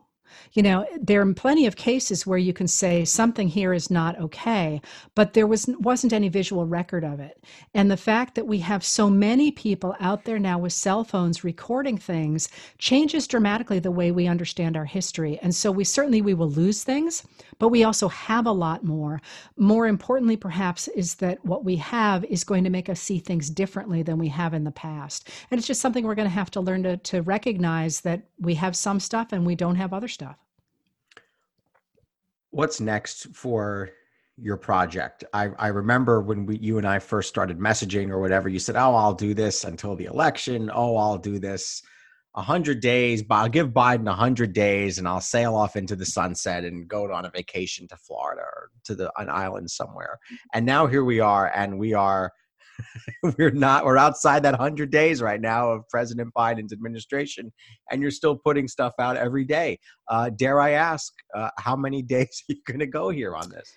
You know, there are plenty of cases where you can say something here is not okay, but there was wasn't any visual record of it. And the fact that we have so many people out there now with cell phones recording things changes dramatically the way we understand our history. And so we certainly we will lose things, but we also have a lot more. More importantly perhaps is that what we have is going to make us see things differently than we have in the past. And it's just something we're going to have to learn to to recognize that we have some stuff and we don't have other stuff what's next for your project? I, I remember when we, you and I first started messaging or whatever, you said, Oh, I'll do this until the election. Oh, I'll do this a hundred days, but I'll give Biden a hundred days and I'll sail off into the sunset and go on a vacation to Florida or to the, an island somewhere. And now here we are and we are we're not we're outside that 100 days right now of president biden's administration and you're still putting stuff out every day uh, dare i ask uh, how many days are you going to go here on this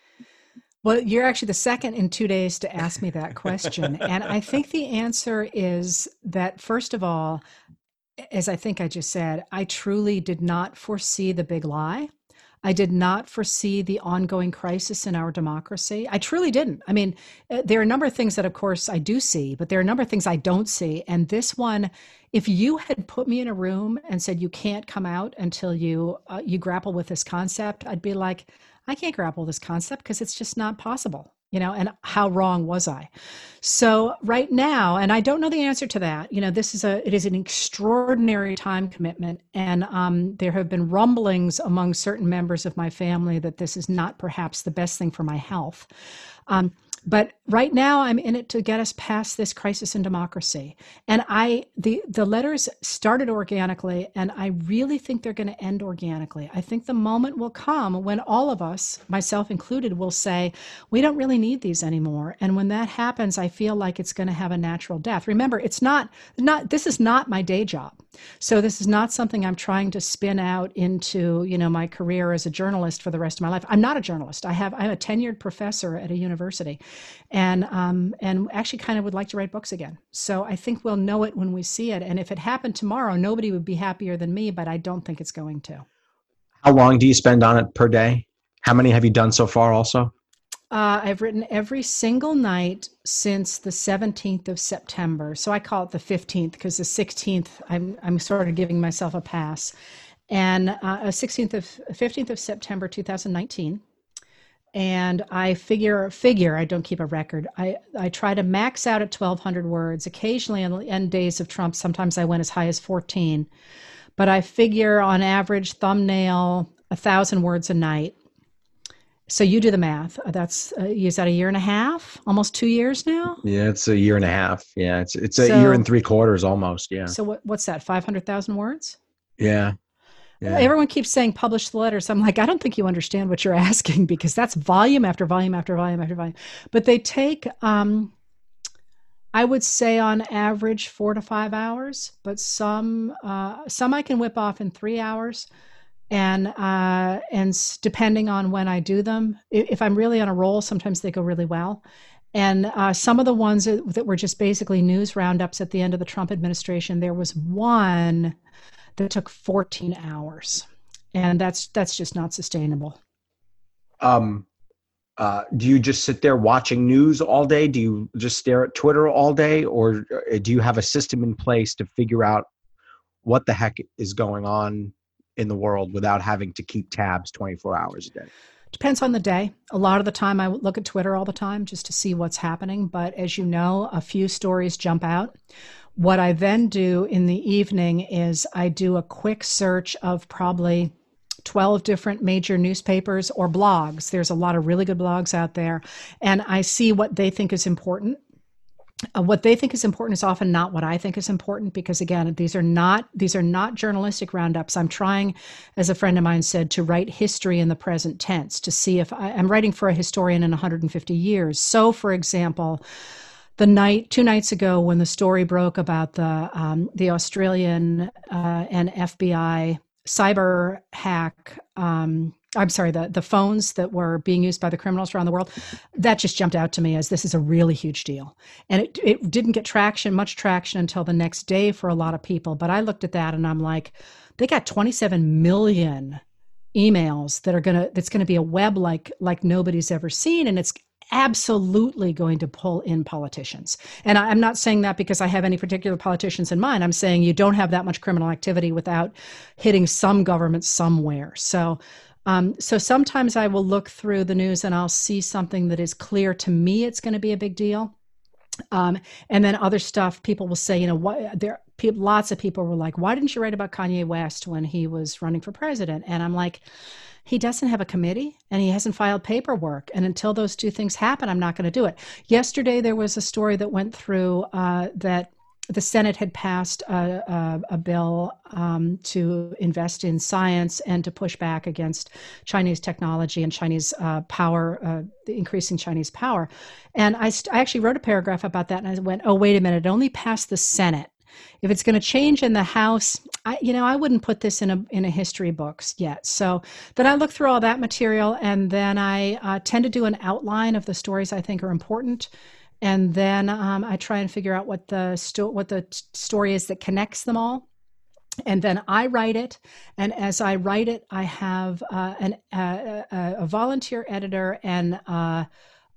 well, you're actually the second in two days to ask me that question. and I think the answer is that, first of all, as I think I just said, I truly did not foresee the big lie. I did not foresee the ongoing crisis in our democracy. I truly didn't. I mean, uh, there are a number of things that, of course, I do see, but there are a number of things I don't see. And this one, if you had put me in a room and said you can't come out until you uh, you grapple with this concept, I'd be like, I can't grapple with this concept because it's just not possible you know and how wrong was i? So right now and i don't know the answer to that you know this is a it is an extraordinary time commitment. And um, there have been rumblings among certain members of my family that this is not perhaps the best thing for my health. Um, but right now i'm in it to get us past this crisis in democracy. And i the the letters started organically and i really think they're going to end organically. I think the moment will come when all of us myself included will say we don't really need these anymore. And when that happens i feel like it's going to have a natural death. Remember it's not not this is not my day job. So this is not something I'm trying to spin out into, you know, my career as a journalist for the rest of my life. I'm not a journalist. I have I'm a tenured professor at a university, and um, and actually kind of would like to write books again. So I think we'll know it when we see it. And if it happened tomorrow, nobody would be happier than me. But I don't think it's going to. How long do you spend on it per day? How many have you done so far? Also. Uh, I've written every single night since the 17th of September. So I call it the 15th because the 16th, I'm, I'm sort of giving myself a pass. And uh, 16th of 15th of September 2019. And I figure figure I don't keep a record. I, I try to max out at 1,200 words. Occasionally, on the end days of Trump, sometimes I went as high as 14. But I figure on average, thumbnail, a thousand words a night so you do the math. Uh, that's uh, is that a year and a half? Almost two years now. Yeah, it's a year and a half. Yeah, it's it's a so, year and three quarters almost. Yeah. So what, what's that? Five hundred thousand words. Yeah. Yeah. Everyone keeps saying publish the letters. I'm like, I don't think you understand what you're asking because that's volume after volume after volume after volume. But they take, um, I would say, on average, four to five hours. But some, uh, some I can whip off in three hours and uh, and depending on when I do them, if I'm really on a roll, sometimes they go really well. And uh, some of the ones that were just basically news roundups at the end of the Trump administration, there was one that took 14 hours, and that's that's just not sustainable. Um, uh, do you just sit there watching news all day? Do you just stare at Twitter all day, or uh, do you have a system in place to figure out what the heck is going on in the world without having to keep tabs 24 hours a day? Depends on the day. A lot of the time, I look at Twitter all the time just to see what's happening. But as you know, a few stories jump out. What I then do in the evening is I do a quick search of probably 12 different major newspapers or blogs. There's a lot of really good blogs out there. And I see what they think is important uh, what they think is important is often not what I think is important because again these are not these are not journalistic roundups. I'm trying as a friend of mine said to write history in the present tense to see if I, I'm writing for a historian in 150 years. So for example, the night two nights ago when the story broke about the um, the Australian uh, and FBI cyber hack um, I'm sorry, the, the phones that were being used by the criminals around the world, that just jumped out to me as this is a really huge deal. And it, it didn't get traction, much traction until the next day for a lot of people. But I looked at that and I'm like, they got 27 million emails that are gonna that's gonna be a web like like nobody's ever seen. And it's absolutely going to pull in politicians. And I'm not saying that because I have any particular politicians in mind. I'm saying you don't have that much criminal activity without hitting some government somewhere. So um, so sometimes I will look through the news and I'll see something that is clear to me it's going to be a big deal. Um, and then other stuff, people will say, you know, what there, people, lots of people were like, why didn't you write about Kanye West when he was running for president? And I'm like, he doesn't have a committee and he hasn't filed paperwork. And until those two things happen, I'm not going to do it. Yesterday, there was a story that went through uh, that the Senate had passed a, a, a bill um, to invest in science and to push back against Chinese technology and Chinese uh, power, uh, the increasing Chinese power. And I, st- I actually wrote a paragraph about that, and I went, "Oh, wait a minute! It only passed the Senate. If it's going to change in the House, I, you know, I wouldn't put this in a in a history books yet. So then I look through all that material, and then I uh, tend to do an outline of the stories I think are important." and then um, I try and figure out what the sto- what the t- story is that connects them all. And then I write it, and as I write it, I have uh, an, uh, a volunteer editor and uh,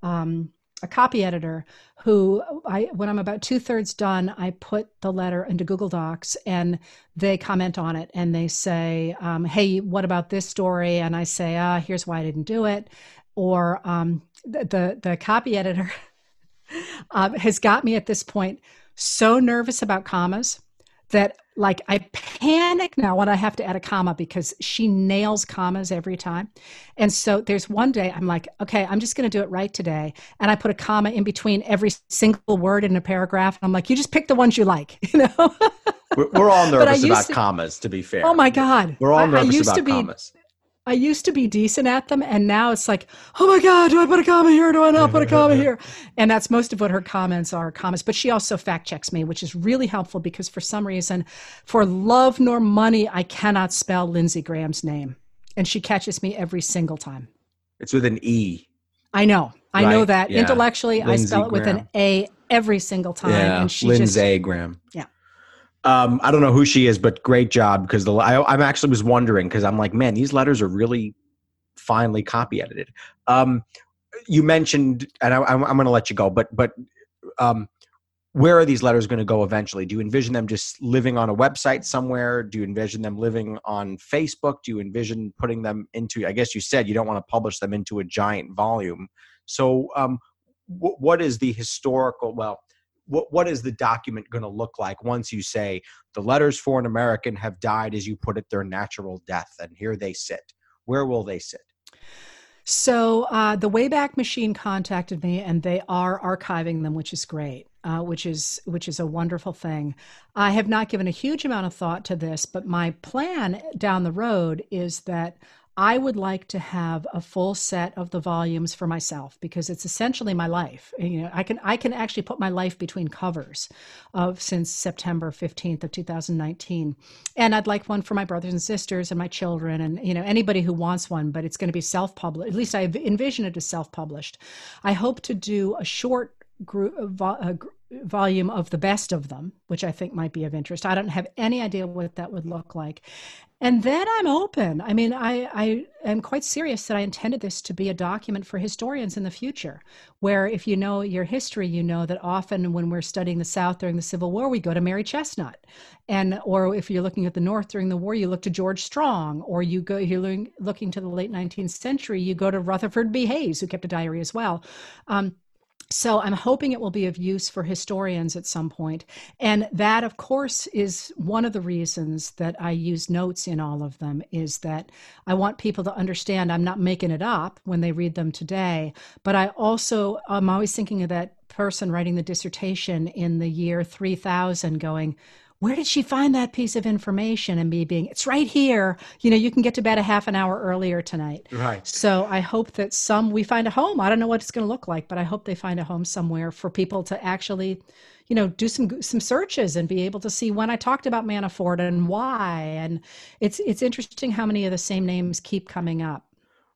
um, a copy editor who I when I'm about two thirds done, I put the letter into Google Docs and they comment on it and they say, um, "Hey, what about this story?" And I say, "Ah, here's why I didn't do it," or um, the, the the copy editor um, has got me at this point so nervous about commas that like I panic now when I have to add a comma because she nails commas every time. And so there's one day I'm like, okay, I'm just going to do it right today. And I put a comma in between every single word in a paragraph. And I'm like, you just pick the ones you like, you know? we're, we're all nervous about to, commas, to be oh fair. Oh my God. We're all nervous I, I used about to be, commas I used to be decent at them, and now it's like, oh my God, do I put a comma here? Do I not put a comma here? And that's most of what her comments are comments. But she also fact checks me, which is really helpful because for some reason, for love nor money, I cannot spell Lindsey Graham's name. And she catches me every single time. It's with an E. I know. I right? know that. Yeah. Intellectually, Lindsey I spell it Graham. with an A every single time. Yeah. And she Lindsay just, Graham. Yeah. Um, I don't know who she is, but great job because the I, I'm actually was wondering because I'm like, man, these letters are really finely copy edited. Um, you mentioned, and I, am going to let you go, but but um, where are these letters going to go eventually? Do you envision them just living on a website somewhere? Do you envision them living on Facebook? Do you envision putting them into? I guess you said you don't want to publish them into a giant volume. So, um, w- what is the historical? Well, what what is the document going to look like once you say the letters for an American have died, as you put it, their natural death, and here they sit? Where will they sit? So uh, the Wayback Machine contacted me, and they are archiving them, which is great. Uh, which is which is a wonderful thing. I have not given a huge amount of thought to this, but my plan down the road is that I would like to have a full set of the volumes for myself because it's essentially my life. You know, I can I can actually put my life between covers of since September 15th of 2019. And I'd like one for my brothers and sisters and my children and you know anybody who wants one, but it's going to be self-published. At least I envision it as self-published. I hope to do a short group, volume of the best of them, which I think might be of interest. I don't have any idea what that would look like. And then I'm open. I mean, I, I am quite serious that I intended this to be a document for historians in the future, where if you know your history, you know that often when we're studying the South during the Civil War, we go to Mary Chesnut And or if you're looking at the North during the war, you look to George Strong, or you go you're looking to the late 19th century, you go to Rutherford B. Hayes, who kept a diary as well. Um, so I'm hoping it will be of use for historians at some point. And that, of course, is one of the reasons that I use notes in all of them is that I want people to understand I'm not making it up when they read them today. But I also, I'm always thinking of that person writing the dissertation in the year 3000 going, where did she find that piece of information and me being it's right here. You know you can get to bed a half an hour earlier tonight. Right. So i hope that some we find a home. I don't know what it's going to look like but i hope they find a home somewhere for people to actually you know do some some searches and be able to see when i talked about manafort and why. And it's it's interesting how many of the same names keep coming up.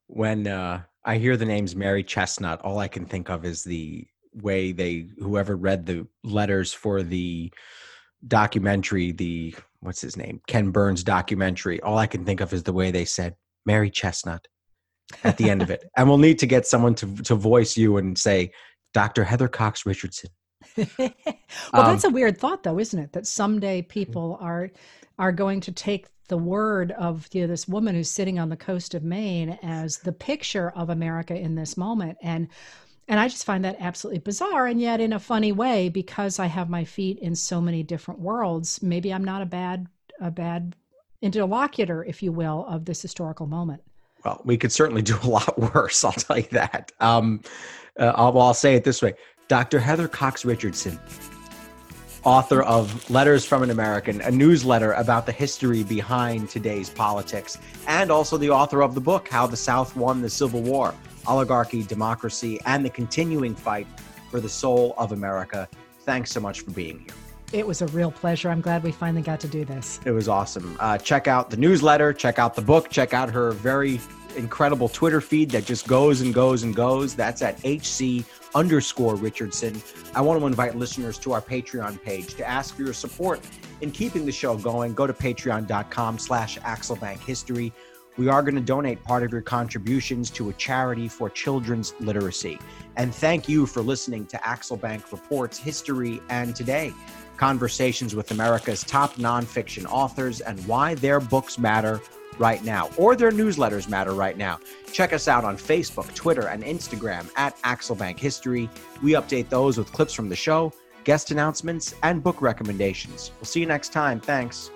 When uh, i hear the names mary Chesnut all i can think of is the way they whoever read the letters for the documentary, the what's his name, Ken Burns documentary, all I can think of is the way they said Mary Chesnut at the end of it. And we'll need to get someone to to voice you and say Dr. Heather Cox Richardson. well, um, that's a weird thought, though, isn't it? That someday people are are going to take the word of you know, this woman who's sitting on the coast of Maine as the picture of America in this moment, and and I just find that absolutely bizarre. And yet, in a funny way, because I have my feet in so many different worlds, maybe I'm not a bad, a bad interlocutor, if you will, of this historical moment. Well, we could certainly do a lot worse. I'll tell you that. Um, uh, I'll, I'll say it this way Dr. Heather Cox Richardson, author of Letters from an American, a newsletter about the history behind today's politics, and also the author of the book, How the South Won the Civil War oligarchy, democracy, and the continuing fight for the soul of America. Thanks so much for being here. It was a real pleasure. I'm glad we finally got to do this. It was awesome. Uh, check out the newsletter, check out the book, check out her very incredible Twitter feed that just goes and goes and goes. That's at HC underscore Richardson. I want to invite listeners to our Patreon page to ask for your support in keeping the show going. Go to patreon.com slash Axelbank History we are going to donate part of your contributions to a charity for children's literacy. And thank you for listening to Axelbank Reports History and Today conversations with America's top nonfiction authors and why their books matter right now or their newsletters matter right now. Check us out on Facebook, Twitter, and Instagram at Axelbank History. We update those with clips from the show, guest announcements, and book recommendations. We'll see you next time. Thanks.